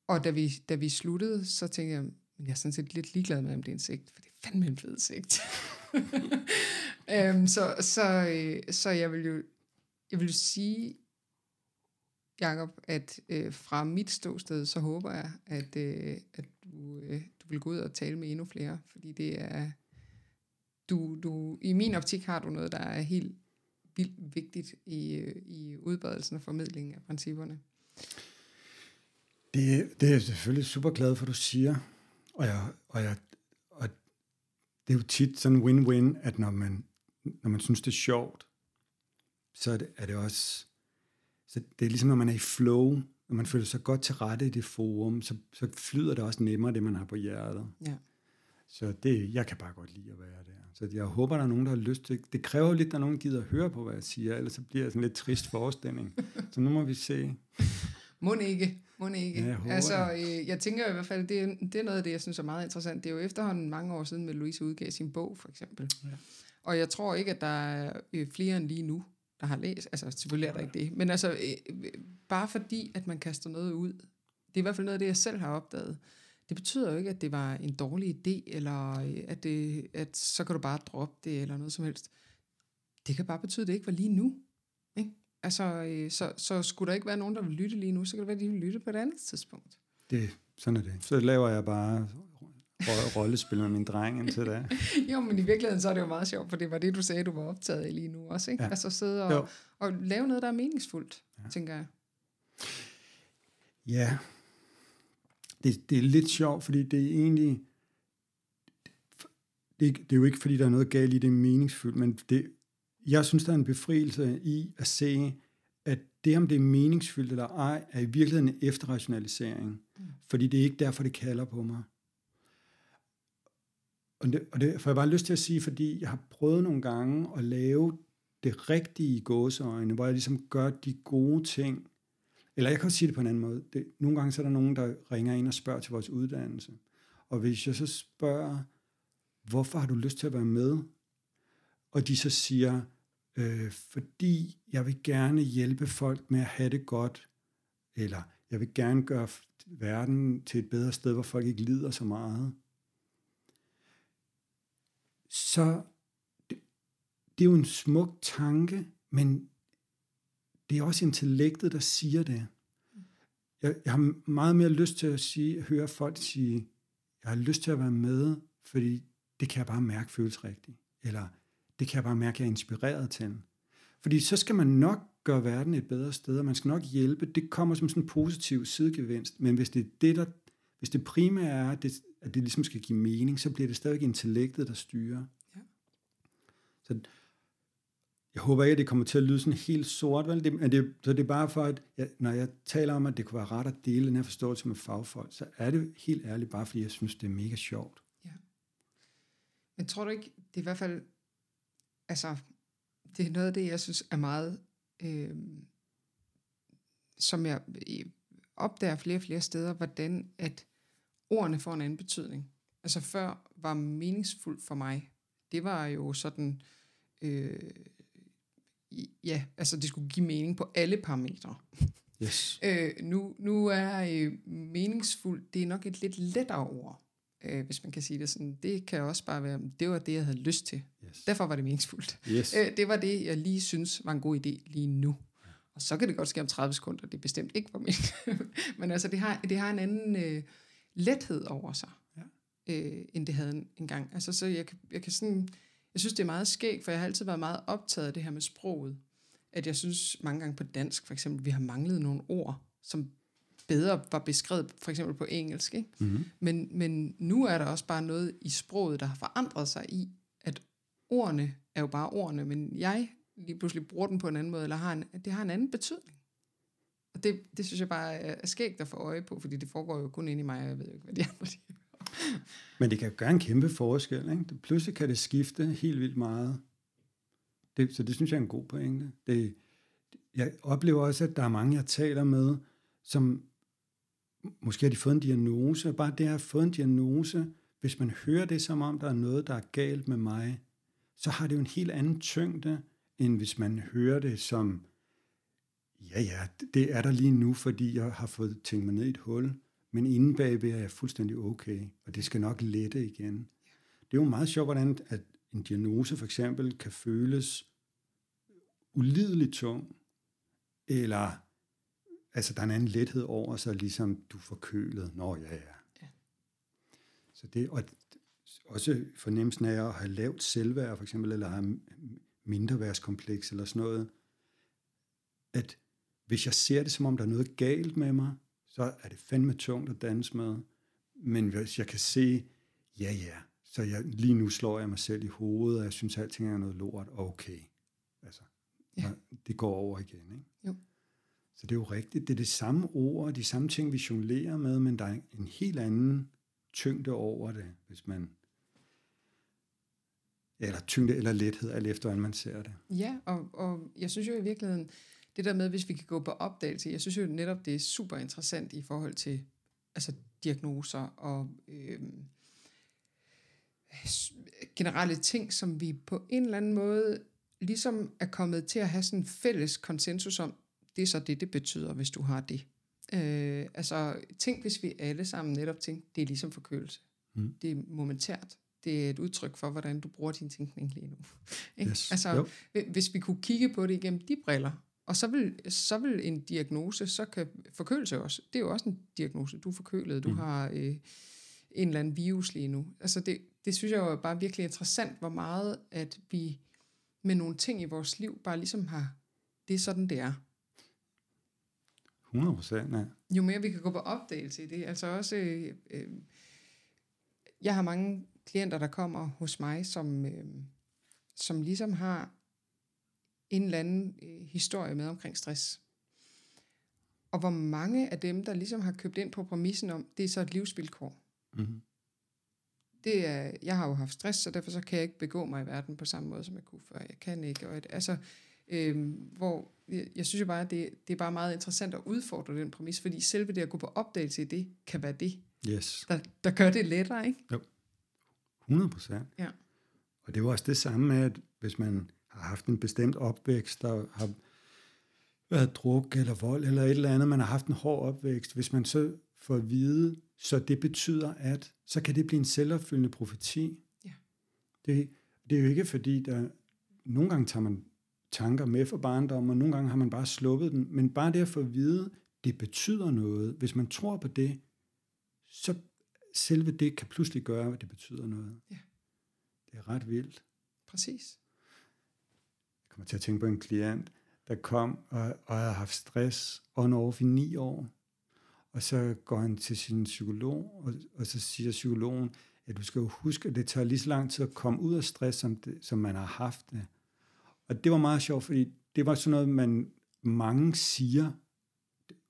og da vi, da vi sluttede, så tænkte jeg, jeg er sådan set lidt ligeglad med, om det er en sekt, for det er fandme en fed sekt. øhm, så, så, øh, så jeg vil jo jeg vil sige, Jakob, at øh, fra mit ståsted, så håber jeg, at, øh, at du, øh, du vil gå ud og tale med endnu flere, fordi det er, du, du, i min optik har du noget, der er helt vildt vigtigt i, øh, i udbredelsen og formidlingen af principperne. Det, det er jeg selvfølgelig super glad for, du siger, og, jeg, og, jeg, og det er jo tit sådan win-win, at når man, når man synes, det er sjovt, så er det, er det også, så det er ligesom, når man er i flow, når man føler sig godt til rette i det forum, så, så flyder det også nemmere, det man har på hjertet. Ja. Så det, jeg kan bare godt lide at være der. Så jeg håber, der er nogen, der har lyst til Det kræver lidt, at der er nogen, der gider at høre på, hvad jeg siger, ellers så bliver det sådan lidt trist forestilling. så nu må vi se. Må ikke. Må ikke. Ja, jeg altså, øh, jeg tænker i hvert fald, det er, det er noget af det, jeg synes er meget interessant. Det er jo efterhånden mange år siden, at Louise udgav sin bog, for eksempel. Ja. Og jeg tror ikke, at der er øh, flere end lige nu, der har læst. Altså selvfølgelig er der ikke det. Men altså, øh, bare fordi, at man kaster noget ud, det er i hvert fald noget af det, jeg selv har opdaget. Det betyder jo ikke, at det var en dårlig idé, eller øh, at, det, at så kan du bare droppe det, eller noget som helst. Det kan bare betyde, at det ikke var lige nu. Ikke? Altså, øh, så, så skulle der ikke være nogen, der vil lytte lige nu, så kan det være, at de vil lytte på et andet tidspunkt. Det, sådan er det. Så laver jeg bare rollespil med min dreng indtil da. jo, men i virkeligheden så er det jo meget sjovt, for det var det, du sagde, du var optaget af lige nu også, ikke? Ja. Altså sidde og, og lave noget, der er meningsfuldt, ja. tænker jeg. Ja, det, det er lidt sjovt, fordi det er egentlig, det, det er jo ikke, fordi der er noget galt i det meningsfuldt, men det, jeg synes, der er en befrielse i at se, at det, om det er meningsfyldt eller ej, er i virkeligheden en efterrationalisering. Mm. Fordi det er ikke derfor, det kalder på mig. Og det, og det får jeg bare lyst til at sige, fordi jeg har prøvet nogle gange at lave det rigtige gåseøjne, hvor jeg ligesom gør de gode ting. Eller jeg kan også sige det på en anden måde. Det, nogle gange så er der nogen, der ringer ind og spørger til vores uddannelse. Og hvis jeg så spørger, hvorfor har du lyst til at være med? Og de så siger, øh, fordi jeg vil gerne hjælpe folk med at have det godt, eller jeg vil gerne gøre verden til et bedre sted, hvor folk ikke lider så meget. Så det, det er jo en smuk tanke, men det er også intellektet, der siger det. Jeg, jeg har meget mere lyst til at sige, høre folk sige, jeg har lyst til at være med, fordi det kan jeg bare mærke føles rigtigt. Eller det kan jeg bare mærke, jeg er inspireret til. Fordi så skal man nok gøre verden et bedre sted, og man skal nok hjælpe. Det kommer som sådan en positiv sidegevinst. Men hvis det, er det, der, hvis det primære er, at det, at det ligesom skal give mening, så bliver det stadig intellektet, der styrer. Ja. Så jeg håber ikke, at det kommer til at lyde sådan helt sort, vel? Det, men det, så det er bare for, at jeg, når jeg taler om, at det kunne være ret at dele den her forståelse med fagfolk, så er det helt ærligt bare, fordi jeg synes, det er mega sjovt. Ja. Men tror du ikke, det er i hvert fald, altså, det er noget af det, jeg synes er meget, øh, som jeg opdager flere og flere steder, hvordan at ordene får en anden betydning. Altså før var meningsfuldt for mig, det var jo sådan, øh, ja, altså det skulle give mening på alle parametre. Yes. øh, nu, nu er øh, meningsfuldt, det er nok et lidt lettere ord, øh, hvis man kan sige det sådan. Det kan også bare være, det var det, jeg havde lyst til. Yes. Derfor var det meningsfuldt. Yes. Øh, det var det, jeg lige synes var en god idé lige nu. Og så kan det godt ske om 30 sekunder, det er bestemt ikke for mig. Men altså, det har, det har en anden øh, lethed over sig, ja. øh, end det havde engang. Altså, så jeg, jeg kan sådan jeg synes, det er meget skægt, for jeg har altid været meget optaget af det her med sproget. At jeg synes mange gange på dansk, for eksempel, vi har manglet nogle ord, som bedre var beskrevet for eksempel på engelsk. Ikke? Mm-hmm. Men, men nu er der også bare noget i sproget, der har forandret sig i, at ordene er jo bare ordene, men jeg lige pludselig bruger den på en anden måde, eller har en, det har en anden betydning. Og det, det synes jeg bare er skægt at få øje på, fordi det foregår jo kun ind i mig, og jeg ved jo ikke, hvad de andre siger. Men det kan gøre en kæmpe forskel. Ikke? Pludselig kan det skifte helt vildt meget. Det, så det synes jeg er en god pointe. Det, jeg oplever også, at der er mange, jeg taler med, som måske har de fået en diagnose, bare det at have fået en diagnose, hvis man hører det som om, der er noget, der er galt med mig, så har det jo en helt anden tyngde, end hvis man hører det som, ja ja, det er der lige nu, fordi jeg har fået tænkt mig ned i et hul. Men inden bagved er jeg fuldstændig okay, og det skal nok lette igen. Det er jo meget sjovt, hvordan at en diagnose for eksempel kan føles ulideligt tung, eller altså der er en anden lethed over sig, ligesom du er forkølet. Nå ja, ja. ja. Så det, og også fornemmelsen af at have lavt selvværd, for eksempel, eller have mindreværdskompleks, eller sådan noget, at hvis jeg ser det, som om der er noget galt med mig, så er det fandme tungt at danse med. Men hvis jeg kan se, ja ja, så jeg, lige nu slår jeg mig selv i hovedet, og jeg synes, at alting er noget lort, okay. Altså, ja. det går over igen. Ikke? Jo. Så det er jo rigtigt. Det er det samme ord, de samme ting, vi jonglerer med, men der er en helt anden tyngde over det, hvis man eller tyngde eller lethed, alt efter hvordan man ser det. Ja, og, og jeg synes jo i virkeligheden, det der med, hvis vi kan gå på opdagelse, jeg synes jo netop, det er super interessant i forhold til altså diagnoser og øh, generelle ting, som vi på en eller anden måde ligesom er kommet til at have sådan en fælles konsensus om, det er så det, det betyder, hvis du har det. Øh, altså, tænk hvis vi alle sammen netop tænker, det er ligesom forkølelse. Mm. Det er momentært. Det er et udtryk for, hvordan du bruger din tænkning lige nu. Yes. Altså, jo. hvis vi kunne kigge på det igennem de briller, og så vil, så vil en diagnose, så kan forkølelse også, det er jo også en diagnose. Du er forkølet, du mm. har øh, en eller anden virus lige nu. Altså det, det synes jeg jo er bare virkelig interessant, hvor meget at vi med nogle ting i vores liv bare ligesom har, det er sådan, det er. 100 procent, ja. Jo mere vi kan gå på opdagelse i det, altså også, øh, øh, jeg har mange klienter, der kommer hos mig, som, øh, som ligesom har en eller anden øh, historie med omkring stress. Og hvor mange af dem, der ligesom har købt ind på præmissen om, det er så et livsvilkår. Mm-hmm. Det er, jeg har jo haft stress, så derfor så kan jeg ikke begå mig i verden på samme måde, som jeg kunne før. Jeg kan ikke. Og et, altså, Øhm, hvor jeg, jeg synes jo bare, at det, det er bare meget interessant at udfordre den præmis, fordi selve det at gå på opdagelse i det, kan være det, Yes. der, der gør det lettere, ikke? 100 procent. Ja. Og det var også det samme med, at hvis man har haft en bestemt opvækst, der har været druk eller vold eller et eller andet, man har haft en hård opvækst, hvis man så får at vide, så det betyder, at så kan det blive en selvopfyldende profeti. Ja. Det, det er jo ikke fordi, der nogle gange tager man tanker med for barndom, og nogle gange har man bare sluppet den, men bare det at få at vide, det betyder noget. Hvis man tror på det, så selve det kan pludselig gøre, at det betyder noget. Ja. Det er ret vildt. Præcis. Jeg kommer til at tænke på en klient, der kom og, og havde haft stress on off i ni år. Og så går han til sin psykolog, og, og så siger psykologen, at du skal jo huske, at det tager lige så lang tid at komme ud af stress, som, det, som man har haft det. Og det var meget sjovt, fordi det var sådan noget, man mange siger,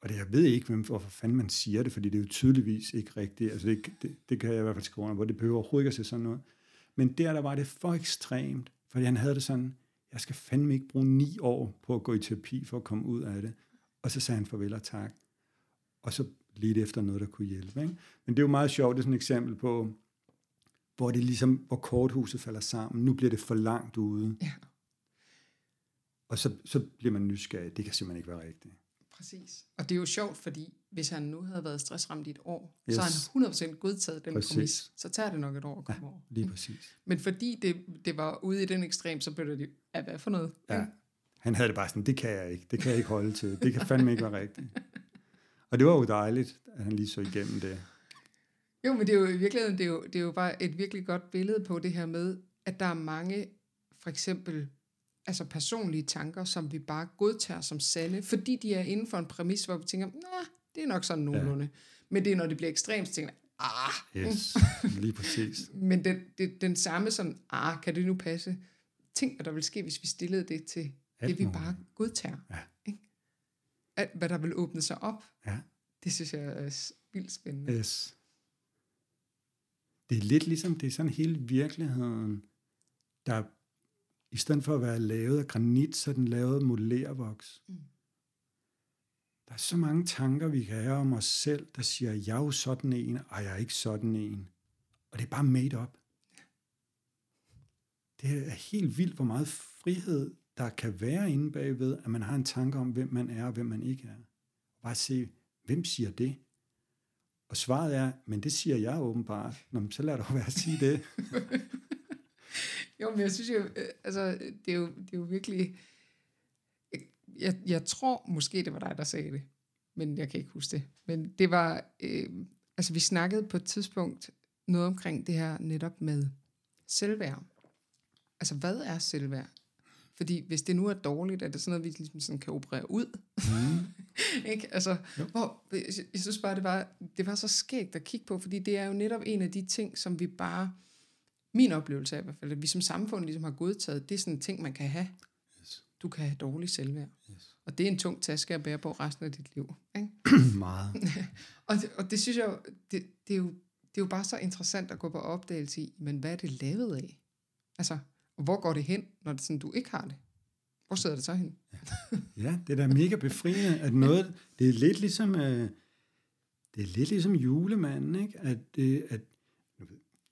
og det, jeg ved ikke, hvem, hvorfor fanden man siger det, fordi det er jo tydeligvis ikke rigtigt. Altså det, det, det kan jeg i hvert fald skrive under på. Det behøver overhovedet ikke at se sådan noget. Men der, der var det for ekstremt, fordi han havde det sådan, jeg skal fandme ikke bruge ni år på at gå i terapi for at komme ud af det. Og så sagde han farvel og tak. Og så lidt efter noget, der kunne hjælpe. Ikke? Men det er jo meget sjovt, det er sådan et eksempel på, hvor det ligesom, hvor korthuset falder sammen. Nu bliver det for langt ude. Ja. Og så, så bliver man nysgerrig. Det kan simpelthen ikke være rigtigt. Præcis. Og det er jo sjovt, fordi hvis han nu havde været stressramt i et år, yes. Så har han 100% godtaget den Præcis. præmis. Så tager det nok et år at komme ja. over. Lige præcis. Men fordi det, det var ude i den ekstrem, så blev det, ja, hvad for noget? Ja. Han havde det bare sådan, det kan jeg ikke. Det kan jeg ikke holde til. Det kan fandme ikke være rigtigt. Og det var jo dejligt, at han lige så igennem det. Jo, men det er jo i virkeligheden, det er jo, det er jo bare et virkelig godt billede på det her med, at der er mange, for eksempel, altså personlige tanker, som vi bare godtager som sande, fordi de er inden for en præmis, hvor vi tænker, nej, det er nok sådan nogenlunde. Ja. Men det er, når det bliver ekstremt, så tænker ah, Yes, lige præcis. men den, det, den samme sådan, ah, kan det nu passe? Tænk, hvad der vil ske, hvis vi stillede det til Alt det, vi bare godtager. Ja. Ikke? At, hvad der vil åbne sig op, Ja. det synes jeg er vildt spændende. Yes. Det er lidt ligesom, det er sådan hele virkeligheden, der i stedet for at være lavet af granit, så er den lavet af modellervoks. Mm. Der er så mange tanker, vi kan have om os selv, der siger, jeg er jo sådan en, og jeg er ikke sådan en. Og det er bare made up. Det er helt vildt, hvor meget frihed der kan være inde bagved, at man har en tanke om, hvem man er og hvem man ikke er. Bare se, hvem siger det? Og svaret er, men det siger jeg åbenbart. Nå, så lad dog være at sige det. Jo, men jeg synes jo, øh, altså, det er jo, det er jo virkelig... Jeg, jeg tror måske, det var dig, der sagde det, men jeg kan ikke huske det. Men det var... Øh, altså, vi snakkede på et tidspunkt noget omkring det her netop med selvværd. Altså, hvad er selvværd? Fordi hvis det nu er dårligt, er det sådan noget, vi ligesom sådan kan operere ud. Mm. ikke? Altså, hvor, jeg, jeg synes bare, det var, det var så skægt at kigge på, fordi det er jo netop en af de ting, som vi bare, min oplevelse er i hvert fald, at vi som samfund ligesom har godtaget, det er sådan en ting, man kan have. Yes. Du kan have dårlig selvværd. Yes. Og det er en tung taske at bære på resten af dit liv. Ikke? Meget. Og, det, og det synes jeg det, det, er jo, det er jo bare så interessant at gå på opdagelse i, men hvad er det lavet af? Altså, og hvor går det hen, når det sådan, du ikke har det? Hvor sidder det så hen? Ja, det er da mega befriende, at noget, det er lidt ligesom, øh, det er lidt ligesom julemanden, ikke? At, det, at,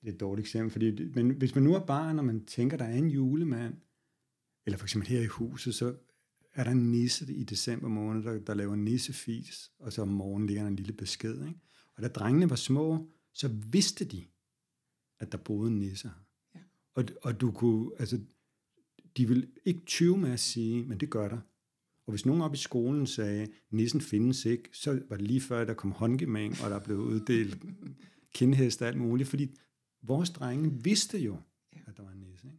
det er et dårligt eksempel, fordi, men hvis man nu er barn, og man tænker, der er en julemand, eller for eksempel her i huset, så er der en nisse i december måned, der, der laver nissefis, og så om morgenen ligger der en lille besked, ikke? Og da drengene var små, så vidste de, at der boede en nisse her. Ja. Og, og du kunne, altså, de vil ikke tyve med at sige, men det gør der. Og hvis nogen op i skolen sagde, nissen findes ikke, så var det lige før, der kom håndgemæng, og der blev uddelt kindhest og alt muligt, fordi vores drenge vidste jo, at der var en nisse. Ikke?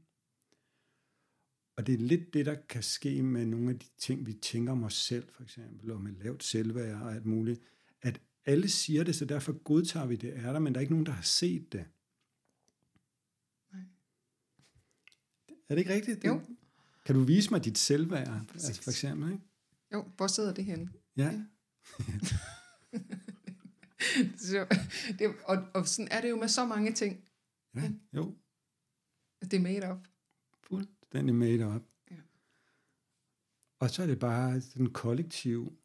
Og det er lidt det, der kan ske med nogle af de ting, vi tænker om os selv, for eksempel, og med lavt selvværd og alt muligt, at alle siger det, så derfor godtager vi det er der, men der er ikke nogen, der har set det. Nej. Er det ikke rigtigt? Jo. Kan du vise mig dit selvværd, Præcis. altså for eksempel? Ikke? Jo, hvor sidder det henne? Ja. Så, det, og, og sådan er det jo med så mange ting. Ja, jo, Det er made up. fuldstændig made up. Ja. Og så er det bare en kollektiv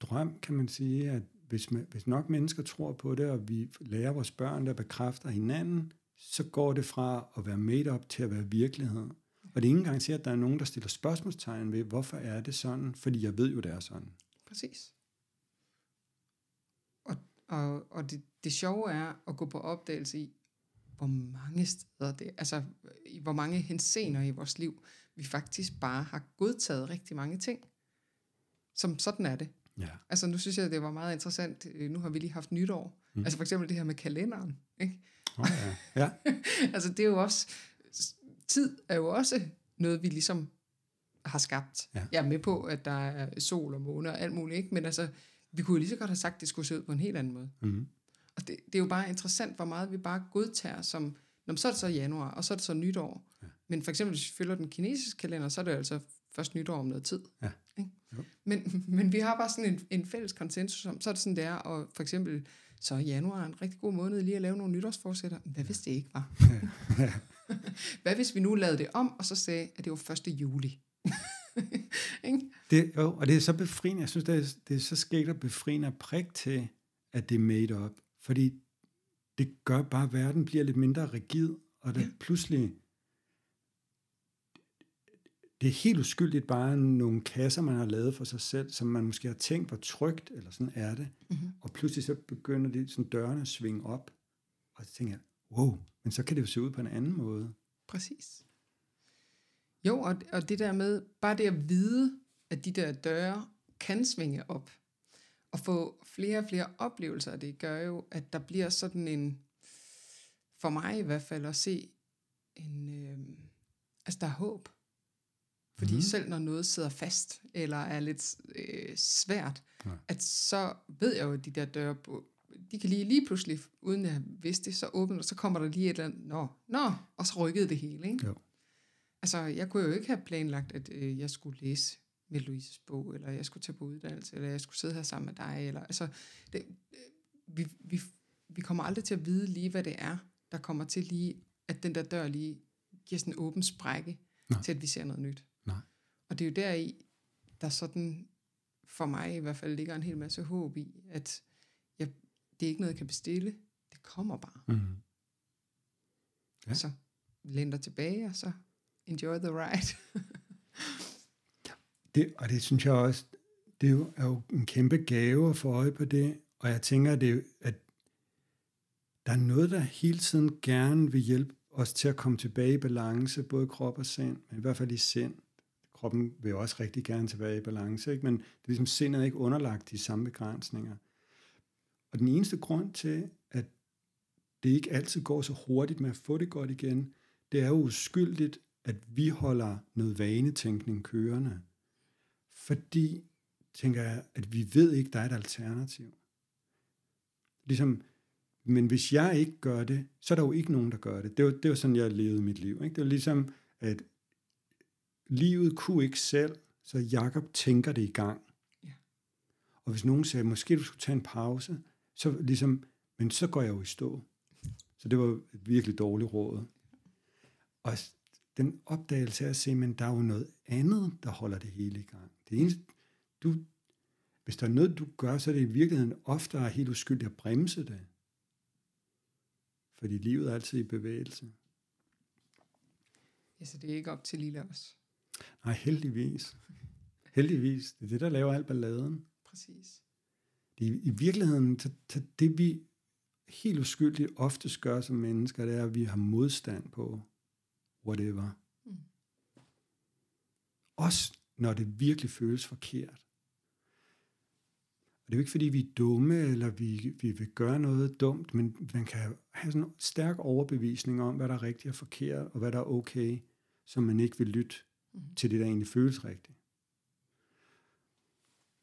drøm, kan man sige, at hvis, man, hvis nok mennesker tror på det, og vi lærer vores børn, der bekræfter hinanden, så går det fra at være made up til at være virkelighed. Og det er ikke engang til, at der er nogen, der stiller spørgsmålstegn ved, hvorfor er det sådan? Fordi jeg ved jo, det er sådan. Præcis. Og, og, og det, det sjove er at gå på opdagelse i, hvor mange steder det, altså i hvor mange hensener i vores liv, vi faktisk bare har godtaget rigtig mange ting. Som sådan er det. Ja. Altså nu synes jeg, det var meget interessant. Øh, Nu har vi lige haft nytår. Mm. Altså for eksempel det her med kalenderen. Ikke? Oh, ja. ja. altså det er jo også, tid er jo også noget, vi ligesom har skabt. Ja. Jeg er med på, at der er sol og måne og alt muligt, ikke? men altså, vi kunne jo lige så godt have sagt, at det skulle se ud på en helt anden måde. Mm. Og det, det er jo bare interessant, hvor meget vi bare godtager som, Nå, men så er det så januar, og så er det så nytår. Ja. Men for eksempel, hvis vi følger den kinesiske kalender, så er det altså først nytår om noget tid. Ja. Ikke? Jo. Men, men vi har bare sådan en, en fælles konsensus om, så er det sådan, det er, og for eksempel, så er januar en rigtig god måned lige at lave nogle nytårsforsætter. Hvad hvis det ikke var? Hvad hvis vi nu lavede det om, og så sagde, at det var 1. juli? Det, jo, og det er så befriende. Jeg synes, det er, det er så skægt og befriende at prikke til, at det er made up. Fordi det gør bare, at verden bliver lidt mindre rigid, og det Ja. pludselig... Det er helt uskyldigt bare nogle kasser, man har lavet for sig selv, som man måske har tænkt var trygt, eller sådan er det. Mm-hmm. Og pludselig så begynder det sådan dørene at svinge op. Og så tænker jeg, wow, men så kan det jo se ud på en anden måde. Præcis. Jo, og, og det der med, bare det at vide, at de der døre kan svinge op, og få flere og flere oplevelser af det, gør jo, at der bliver sådan en, for mig i hvert fald, at se en, øh, altså der er håb. Fordi mm. selv når noget sidder fast, eller er lidt øh, svært, ja. at så ved jeg jo, at de der døre, de kan lige, lige pludselig, uden jeg vidste det, så åbner, så kommer der lige et eller andet, nå, nå, og så rykkede det hele, ikke? Jo. Altså, jeg kunne jo ikke have planlagt, at øh, jeg skulle læse med Louises bog, eller jeg skulle tage på uddannelse, eller jeg skulle sidde her sammen med dig, eller altså, det, øh, vi, vi, vi kommer aldrig til at vide lige, hvad det er, der kommer til lige, at den der dør lige giver sådan en åben sprække, Nej. til at vi ser noget nyt. Nej. Og det er jo deri, der sådan, for mig i hvert fald, ligger en hel masse håb i, at jeg, det er ikke noget, jeg kan bestille, det kommer bare. Mm. Ja. Ja. Så læn dig tilbage, og så enjoy the ride. Det, og det synes jeg også, det er jo, er jo en kæmpe gave at få øje på det, og jeg tænker, at, det, at der er noget, der hele tiden gerne vil hjælpe os til at komme tilbage i balance, både krop og sind, men i hvert fald i sind. Kroppen vil også rigtig gerne tilbage i balance, ikke? men det er ligesom sindet er ikke underlagt de samme begrænsninger. Og den eneste grund til, at det ikke altid går så hurtigt med at få det godt igen, det er jo uskyldigt, at vi holder noget vanetænkning kørende. Fordi, tænker jeg, at vi ved ikke, der er et alternativ. Ligesom, men hvis jeg ikke gør det, så er der jo ikke nogen, der gør det. Det var, det var sådan, jeg levede mit liv. Ikke? Det var ligesom, at livet kunne ikke selv, så Jakob tænker det i gang. Ja. Og hvis nogen sagde, måske du skulle tage en pause, så ligesom, men så går jeg jo i stå. Så det var et virkelig dårligt råd. Og den opdagelse af at se, men der er jo noget andet, der holder det hele i gang. Det eneste, du, hvis der er noget, du gør, så er det i virkeligheden oftere helt uskyldigt at bremse det. Fordi livet er altid i bevægelse. ja, så det er ikke op til lille os. Nej, heldigvis. Heldigvis. Det er det, der laver al balladen. Præcis. Det er i virkeligheden, så, så det vi helt uskyldigt oftest gør som mennesker, det er, at vi har modstand på whatever. Mm. Også når det virkelig føles forkert. Og det er jo ikke, fordi vi er dumme, eller vi, vi vil gøre noget dumt, men man kan have sådan en stærk overbevisning om, hvad der er rigtigt og forkert, og hvad der er okay, som man ikke vil lytte Mhm. til det, der egentlig føles rigtigt.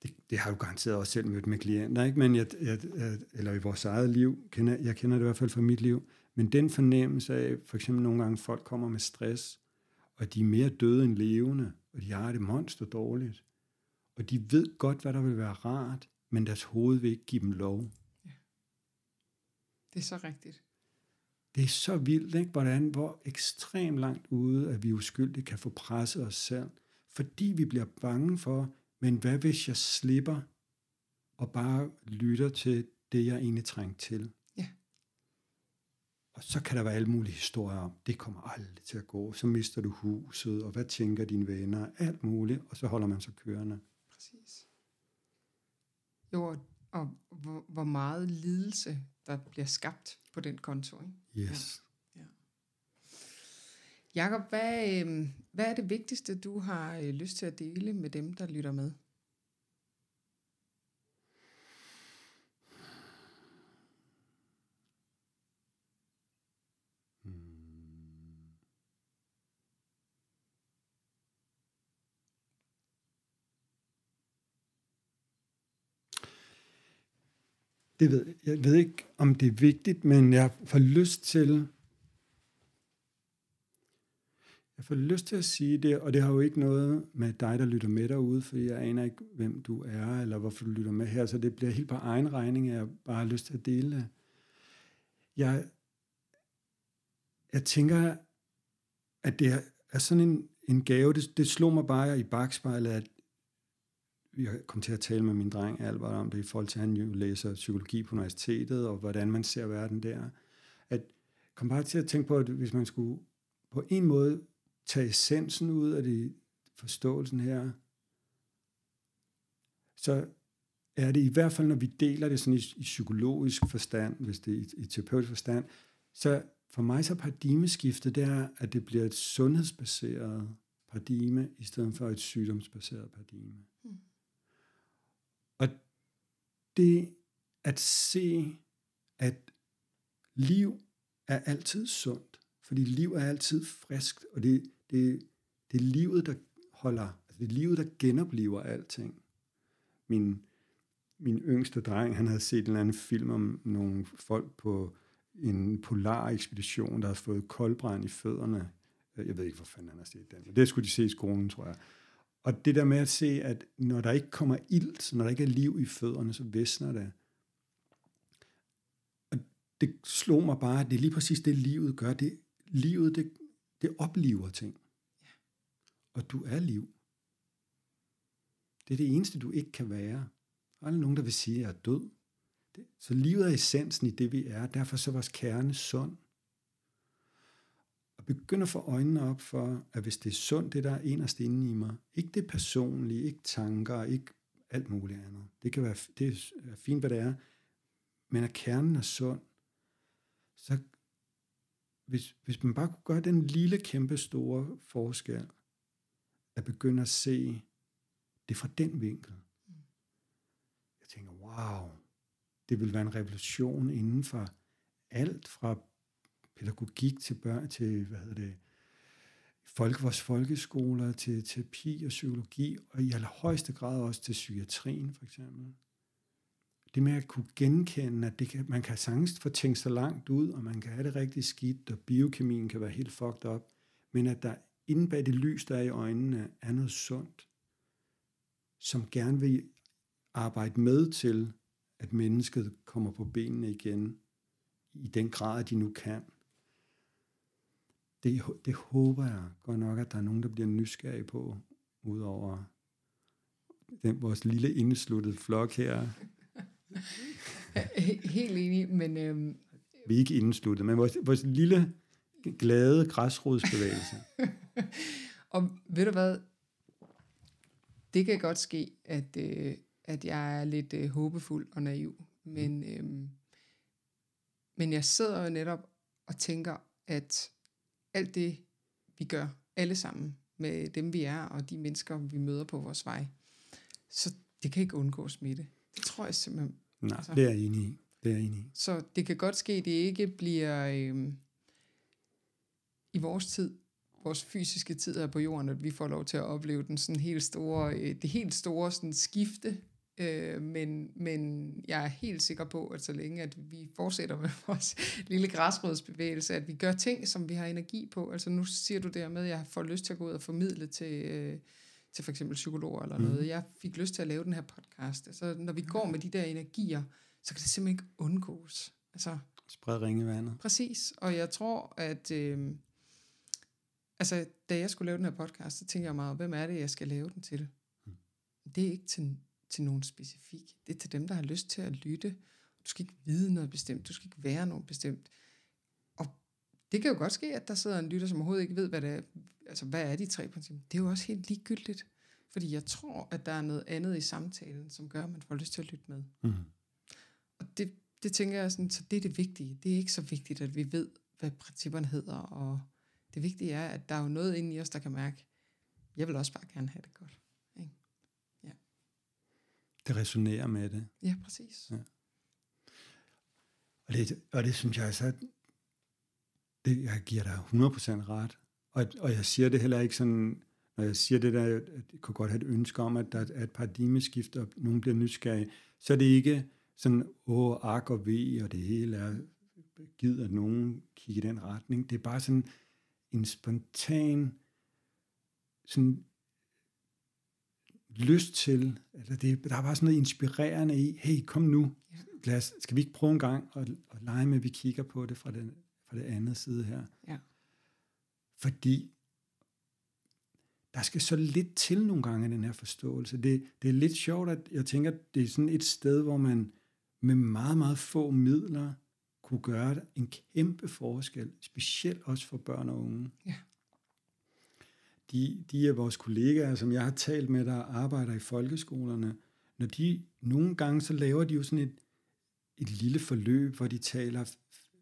Det, det har du garanteret også selv mødt med klienter, ikke? Men jeg, jeg, jeg, eller i vores eget liv, kender, jeg kender det i hvert fald fra mit liv, men den fornemmelse af, for eksempel nogle gange folk kommer med stress, og de er mere døde end levende, og de har det monster dårligt, og de ved godt, hvad der vil være rart, men deres hoved vil ikke give dem lov. Det er så rigtigt. Det er så vildt, ikke? Hvordan, hvor ekstremt langt ude, at vi uskyldigt kan få presset os selv, fordi vi bliver bange for, men hvad hvis jeg slipper og bare lytter til det, jeg egentlig trænger til? Ja. Og så kan der være alle mulige historier om, det kommer aldrig til at gå, så mister du huset, og hvad tænker dine venner, alt muligt, og så holder man sig kørende. Præcis. Jo, og, og hvor, hvor meget lidelse, der bliver skabt på den konto. Ikke? Yes. Jakob, hvad, øh, hvad er det vigtigste, du har øh, lyst til at dele med dem, der lytter med? Det ved jeg. jeg ved ikke, om det er vigtigt, men jeg får lyst til jeg får lyst til at sige det, og det har jo ikke noget med dig, der lytter med derude, for jeg aner ikke, hvem du er, eller hvorfor du lytter med her, så det bliver helt på egen regning, at jeg bare har lyst til at dele det. Jeg, jeg tænker, at det er sådan en, en gave. Det, det slog mig bare i bagspejlet, at jeg kom til at tale med min dreng Albert om det, i forhold til, at han jo læser psykologi på universitetet, og hvordan man ser verden der. At kom bare til at tænke på, at hvis man skulle på en måde tage essensen ud af det, forståelsen her, så er det i hvert fald, når vi deler det sådan i, i psykologisk forstand, hvis det er i, i terapeutisk forstand, så for mig så paradigmeskiftet, det er, at det bliver et sundhedsbaseret paradigme, i stedet for et sygdomsbaseret paradigme. Mm. Og det at se, at liv er altid sundt, fordi liv er altid friskt, og det, det, det er livet, der holder, altså det er livet, der genopliver alting. Min, min yngste dreng, han havde set en eller anden film om nogle folk på en polar ekspedition, der havde fået koldbrand i fødderne. Jeg ved ikke, hvor fanden han har set den, men det skulle de se i skolen, tror jeg. Og det der med at se, at når der ikke kommer ilt, når der ikke er liv i fødderne, så visner det. Og det slog mig bare, at det er lige præcis det, livet gør. Det, livet, det, det opliver ting. Ja. Og du er liv. Det er det eneste, du ikke kan være. Der er nogen, der vil sige, at jeg er død. Det, så livet er essensen i det, vi er. Derfor så er vores kerne sund. Og begynde at få øjnene op for, at hvis det er sundt, det der er inderst inde i mig, ikke det personlige, ikke tanker, ikke alt muligt andet. Det kan være det er fint, hvad det er, men at kernen er sund, så hvis, hvis man bare kunne gøre den lille, kæmpe store forskel, at begynde at se det fra den vinkel. Jeg tænker, wow, det vil være en revolution inden for alt fra pædagogik til børn, til, hvad hedder det, folk, vores folkeskoler, til terapi og psykologi, og i allerhøjeste grad også til psykiatrien, for eksempel det med at kunne genkende, at det kan, man kan sagtens få tænkt sig langt ud, og man kan have det rigtig skidt, og biokemien kan være helt fucked up, men at der inde bag det lys, der er i øjnene, er noget sundt, som gerne vil arbejde med til, at mennesket kommer på benene igen, i den grad, de nu kan. Det, det håber jeg godt nok, at der er nogen, der bliver nysgerrige på, udover den, vores lille indesluttede flok her. Helt enig, men... Øhm, Vi er ikke indesluttet, men vores, vores lille, glade græsrodsbevægelse. og ved du hvad? Det kan godt ske, at, øh, at jeg er lidt øh, håbefuld og naiv, men, øh, men jeg sidder jo netop og tænker, at alt det, vi gør, alle sammen, med dem vi er, og de mennesker, vi møder på vores vej, så det kan ikke undgå smitte. Det tror jeg simpelthen Nej, altså, det er jeg enig i. Det er jeg enig i. Så det kan godt ske, at det ikke bliver øh, i vores tid, vores fysiske tid her på jorden, at vi får lov til at opleve den sådan helt store, øh, det helt store sådan skifte. Øh, men, men jeg er helt sikker på, at så længe at vi fortsætter med vores lille græsrådsbevægelse, at vi gør ting, som vi har energi på. Altså nu siger du der med, at jeg får lyst til at gå ud og formidle til... Øh, til for eksempel psykologer eller noget. Mm. Jeg fik lyst til at lave den her podcast. Altså, når vi går med de der energier, så kan det simpelthen ikke undgås. Altså, Spred ringe vandet. Præcis. Og jeg tror, at, øh, altså, da jeg skulle lave den her podcast, så tænkte jeg meget, hvem er det, jeg skal lave den til? Mm. Det er ikke til, til nogen specifik. Det er til dem, der har lyst til at lytte. Du skal ikke vide noget bestemt. Du skal ikke være noget bestemt. Og det kan jo godt ske, at der sidder en lytter, som overhovedet ikke ved, hvad det er. Altså, hvad er de tre principper? Det er jo også helt ligegyldigt. Fordi jeg tror, at der er noget andet i samtalen, som gør, at man får lyst til at lytte med. Mm. Og det, det tænker jeg sådan, så det er det vigtige. Det er ikke så vigtigt, at vi ved, hvad principperne hedder, og det vigtige er, at der er jo noget inde i os, der kan mærke, jeg vil også bare gerne have det godt. Det resonerer med det. Ja, præcis. Ja. Og det, og det synes jeg så, det, jeg giver dig 100% ret. Og, og jeg siger det heller ikke sådan, når jeg siger det der, at jeg kunne godt have et ønske om, at der er et paradigmeskift, og nogen bliver nysgerrige, så er det ikke sådan, åh, ark og ve, og det hele er givet, at nogen kigger i den retning. Det er bare sådan en spontan sådan lyst til, altså det, der er bare sådan noget inspirerende i, hey, kom nu, lad os, skal vi ikke prøve en gang at, at lege med, at vi kigger på det fra den, fra det andet side her. Ja. Fordi der skal så lidt til nogle gange den her forståelse. Det, det er lidt sjovt, at jeg tænker, at det er sådan et sted, hvor man med meget, meget få midler kunne gøre en kæmpe forskel, specielt også for børn og unge. Ja. De, de af vores kollegaer, som jeg har talt med, der arbejder i folkeskolerne, når de nogle gange, så laver de jo sådan et, et lille forløb, hvor de taler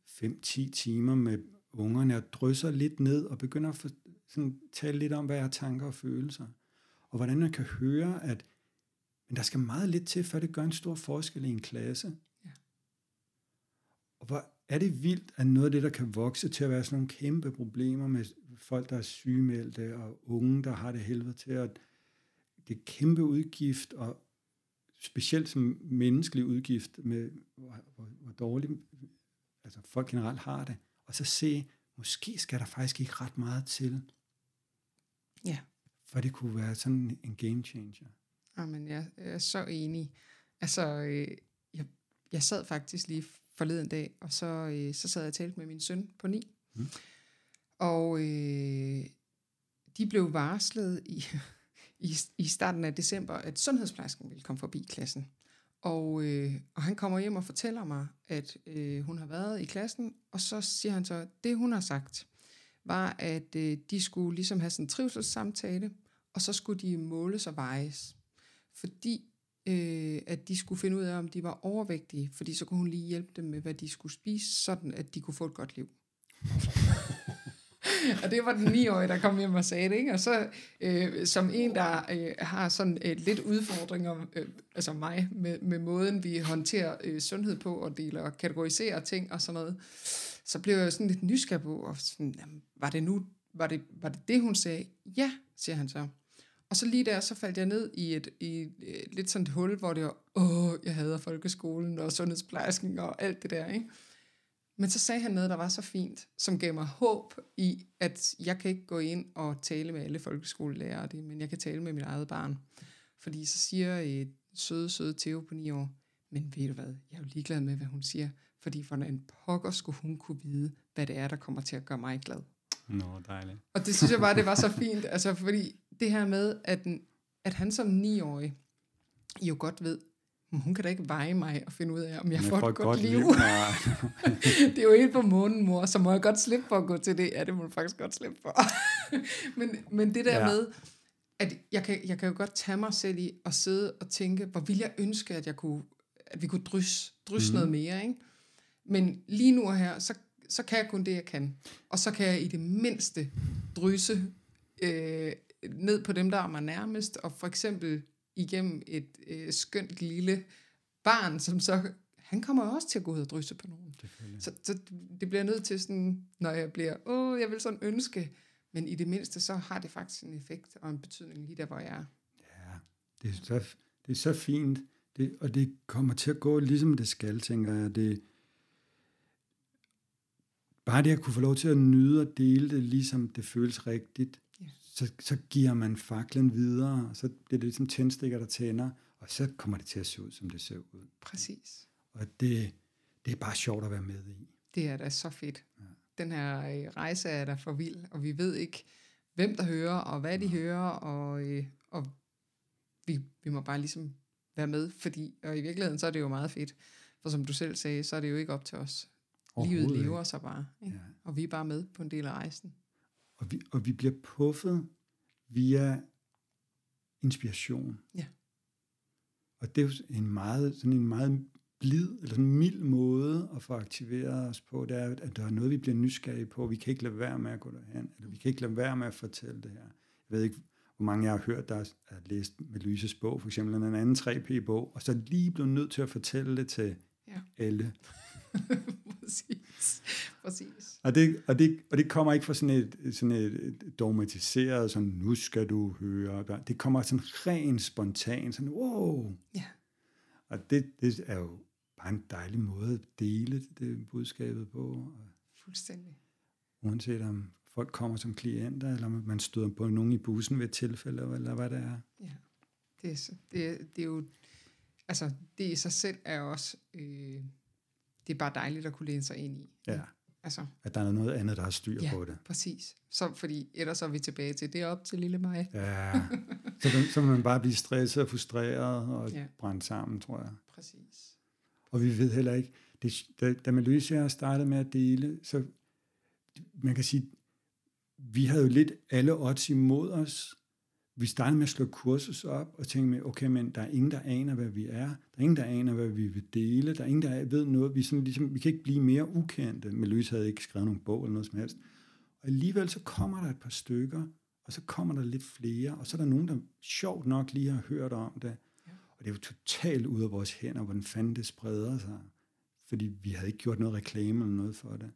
5-10 timer med ungerne og drysser lidt ned og begynder at for, sådan, tale lidt om, hvad er tanker og følelser. Og hvordan man kan høre, at men der skal meget lidt til, før det gør en stor forskel i en klasse. Ja. Og hvor er det vildt, at noget af det, der kan vokse til at være sådan nogle kæmpe problemer med folk, der er sygemeldte, og unge, der har det helvede til, at det er kæmpe udgift, og specielt som menneskelig udgift, med hvor, hvor, hvor dårligt altså folk generelt har det, og så se, måske skal der faktisk ikke ret meget til, Ja. for det kunne være sådan en game changer. Jamen, jeg er så enig. Altså, øh, jeg, jeg sad faktisk lige forleden dag, og så, øh, så sad jeg og talte med min søn på ni. Mm. Og øh, de blev varslet i, i, i starten af december, at sundhedsplejersken ville komme forbi klassen. Og, øh, og han kommer hjem og fortæller mig, at øh, hun har været i klassen, og så siger han så, det hun har sagt, var, at øh, de skulle ligesom have sådan en trivselssamtale, og så skulle de måles og vejes. Fordi øh, at de skulle finde ud af, om de var overvægtige, fordi så kunne hun lige hjælpe dem med, hvad de skulle spise, sådan at de kunne få et godt liv og det var den 9-årige, der kom hjem og sagde det, ikke? Og så øh, som en, der øh, har sådan øh, lidt udfordringer, øh, altså mig, med, med måden, vi håndterer øh, sundhed på, og deler og kategoriserer ting og sådan noget, så blev jeg sådan lidt nysgerrig på, og sådan, jamen, var det nu, var det, var det det, hun sagde? Ja, siger han så. Og så lige der, så faldt jeg ned i et, i et, et lidt sådan et hul, hvor det var, åh, jeg hader folkeskolen og sundhedsplejersken og alt det der, ikke? Men så sagde han noget, der var så fint, som gav mig håb i, at jeg kan ikke gå ind og tale med alle folkeskolelærere, det, men jeg kan tale med mit eget barn. Fordi så siger et søde, søde Theo på 9 år, men ved du hvad, jeg er jo ligeglad med, hvad hun siger, fordi hvordan pokker skulle hun kunne vide, hvad det er, der kommer til at gøre mig glad. Nå, dejligt. Og det synes jeg bare, det var så fint, altså fordi det her med, at, at han som 9-årig jo godt ved, "Men hun kan da ikke veje mig og finde ud af, om jeg Men får for et godt, liv. Nej. det er jo helt på månen, mor, så må jeg godt slippe for at gå til det. Ja, det må du faktisk godt slippe for. men, men det der Ja. med, at jeg kan, jeg kan jo godt tage mig selv i at sidde og tænke, hvor ville jeg ønske, at, jeg kunne, at vi kunne drysse, Mhm. mm. noget mere. Ikke? Men lige nu og her, så, så kan jeg kun det, jeg kan. Og så kan jeg i det mindste drysse øh, ned på dem, der er mig nærmest, og for eksempel igennem et øh, skønt lille barn, som så, han kommer også til at gå ud og drysse på nogen. Så, så det bliver nødt til sådan, når jeg bliver, åh, jeg vil sådan ønske, men i det mindste, så har det faktisk en effekt og en betydning lige der, hvor jeg er. Ja, det er så, det er så fint, det, og det kommer til at gå ligesom det skal, tænker jeg. Det, bare det at kunne få lov til at nyde og dele det, ligesom det føles rigtigt. Så, så giver man faklen videre, så bliver det ligesom tændstikker, der tænder, og så kommer det til at se ud, som det ser ud. Præcis. Og det, det er bare sjovt at være med i. Det er da så fedt. Ja. Den her øh, rejse er da for vild, og vi ved ikke, hvem der hører, og hvad de hører, og, øh, og vi, vi må bare ligesom være med, fordi, og i virkeligheden, så er det jo meget fedt, for som du selv sagde, så er det jo ikke op til os. Livet lever sig bare, ikke? Ja. og vi er bare med på en del af rejsen. Og vi, og vi bliver puffet via inspiration. Ja. Og det er jo en meget, sådan en meget blid, eller sådan en mild måde at få aktiveret os på, det er, at der er noget, vi bliver nysgerrige på. Vi kan ikke lade være med at gå derhen, eller vi kan ikke lade være med at fortælle det her. Jeg ved ikke, hvor mange jeg har hørt, der har læst med Lyses bog, for eksempel en anden 3P-bog, og så lige blevet nødt til at fortælle det til Ja. alle. præcis. præcis. Og det, og, det, og det kommer ikke fra sådan et, sådan et dogmatiseret, sådan, nu skal du høre. Det kommer sådan rent spontant, sådan, wow. Ja. Og det, det er jo bare en dejlig måde at dele det budskabet på. Fuldstændig. uanset om folk kommer som klienter, eller man støder på nogen i bussen ved et tilfælde, eller hvad det er. Ja. Det er, det, det er jo, altså det i sig selv er også, øh, det er bare dejligt at kunne læne sig ind i. Ja, Altså, at der er noget andet, der har styr Ja. på det. præcis. Så, fordi ellers er vi tilbage til, det er op til lille mig. Ja, så, kan- så vil man bare blive stresset og frustreret og Ja. brændt sammen, tror jeg. Præcis. Og vi ved heller ikke, det, da, da og jeg startede med at dele, så man kan sige, vi havde jo lidt alle odds imod os. Vi startede med at slå kursus op og tænke med, okay, men der er ingen, der aner, hvad vi er. Der er ingen, der aner, hvad vi vil dele. Der er ingen, der ved noget. Vi, sådan, ligesom, vi kan ikke blive mere ukendte. Men Louise havde ikke skrevet nogen bog eller noget som helst. Og alligevel så kommer der et par stykker, og så kommer der lidt flere, og så er der nogen, der sjovt nok lige har hørt om det. Ja. Og det er jo totalt ud af vores hænder, hvordan fanden det spreder sig. Fordi vi havde ikke gjort noget reklame eller noget for det.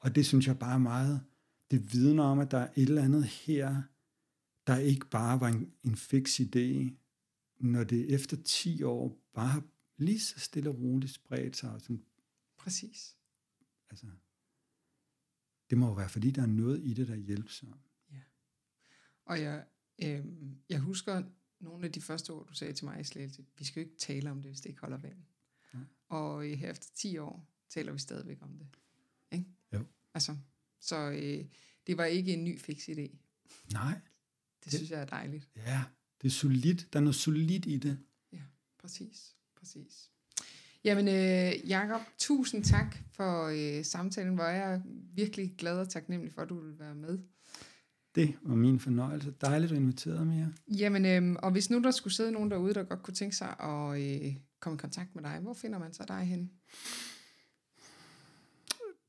Og det synes jeg bare er meget, det vidner om, at der er et eller andet her, der ikke bare var en, en fix idé, når det efter 10 år bare har lige så stille og roligt spredt sig. Og sådan, Præcis. altså, det må jo være, fordi der er noget i det, der hjælper sig. Og jeg, øh, jeg husker nogle af de første ord, du sagde til mig i Slagelse, vi skal jo ikke tale om det, hvis det ikke holder vand. Nej. Og øh, her efter 10 år taler vi stadigvæk om det. Ikke? Jo. Altså, så øh, det var ikke en ny fix idé. Nej, Det synes jeg er dejligt. ja, det er solidt. Der er noget solidt i det. Præcis, præcis. Jamen, øh, Jacob, tusind tak for øh, samtalen, hvor jeg er virkelig glad og taknemmelig for, at du vil være med. Det var min fornøjelse. Dejligt, at du inviterede mig. Jamen, øh, og hvis nu der skulle sidde nogen derude, der godt kunne tænke sig at øh, komme i kontakt med dig, hvor finder man så dig hen?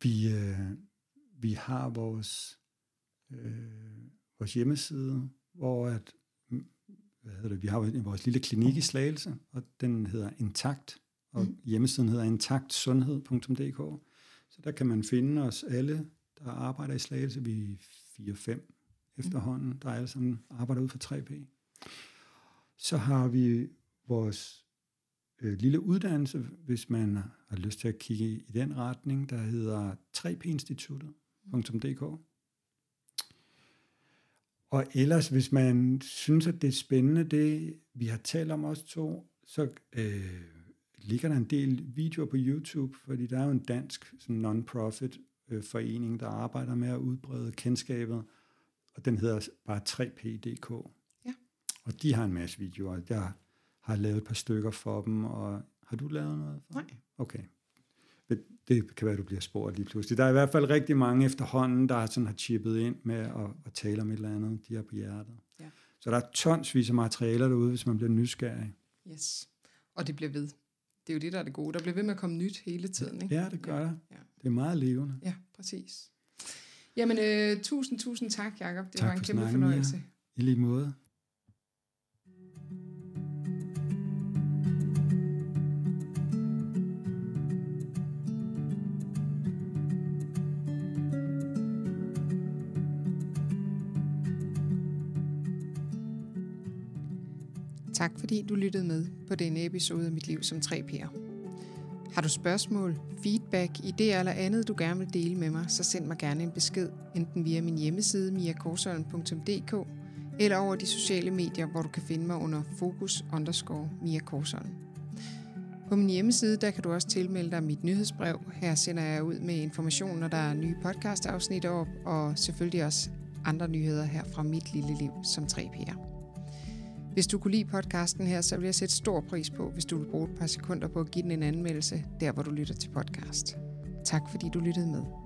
Vi, øh, vi har vores, øh, vores hjemmeside, hvor at, mm, hvad hedder det, vi har vores lille klinik i Slagelse, og den hedder Intakt, og Mm. mm. hjemmesiden hedder intaktsundhed.dk. Så der kan man finde os alle, der arbejder i Slagelse. Vi er 4-5 efterhånden, der alle sammen arbejder ud for 3P. Så har vi vores øh, lille uddannelse, hvis man har lyst til at kigge i, i den retning, der hedder 3pinstituttet.dk. Og ellers, hvis man synes, at det er spændende, det vi har talt om os to, så øh, ligger der en del videoer på YouTube, fordi der er jo en dansk sådan non-profit øh, forening, der arbejder med at udbrede kendskabet, og den hedder bare 3p.dk. Ja. Og de har en masse videoer. Jeg har lavet et par stykker for dem, og har du lavet noget for Nej. Okay. Det kan være, du bliver spurgt lige pludselig. Der er i hvert fald rigtig mange efterhånden, der sådan har chippet ind med at, at tale om et eller andet, de har på hjertet. Ja. Så der er tonsvis af materialer derude, hvis man bliver nysgerrig. Yes. Og det bliver ved. Det er jo det, der er det gode. Der bliver ved med at komme nyt hele tiden. Ikke? Ja, det gør der. Ja. Det er meget levende. Ja, præcis. Jamen, øh, tusind, tusind tak, Jacob. Det Tak var en for kæmpe snakken, fornøjelse. Mia. I lige måde. Tak fordi du lyttede med på denne episode af Mit Liv som 3P'er. Har du spørgsmål, feedback, idéer eller andet, du gerne vil dele med mig, så send mig gerne en besked, enten via min hjemmeside miakorsholm.dk eller over de sociale medier, hvor du kan finde mig under fokus underscore Mia Korsholm. På min hjemmeside, der kan du også tilmelde dig mit nyhedsbrev. Her sender jeg ud med information, når der er nye podcastafsnit op, og selvfølgelig også andre nyheder her fra mit lille liv som 3P'er. Hvis du kunne lide podcasten her, så vil jeg sætte stor pris på, hvis du vil bruge et par sekunder på at give den en anmeldelse, der hvor du lytter til podcast. Tak fordi du lyttede med.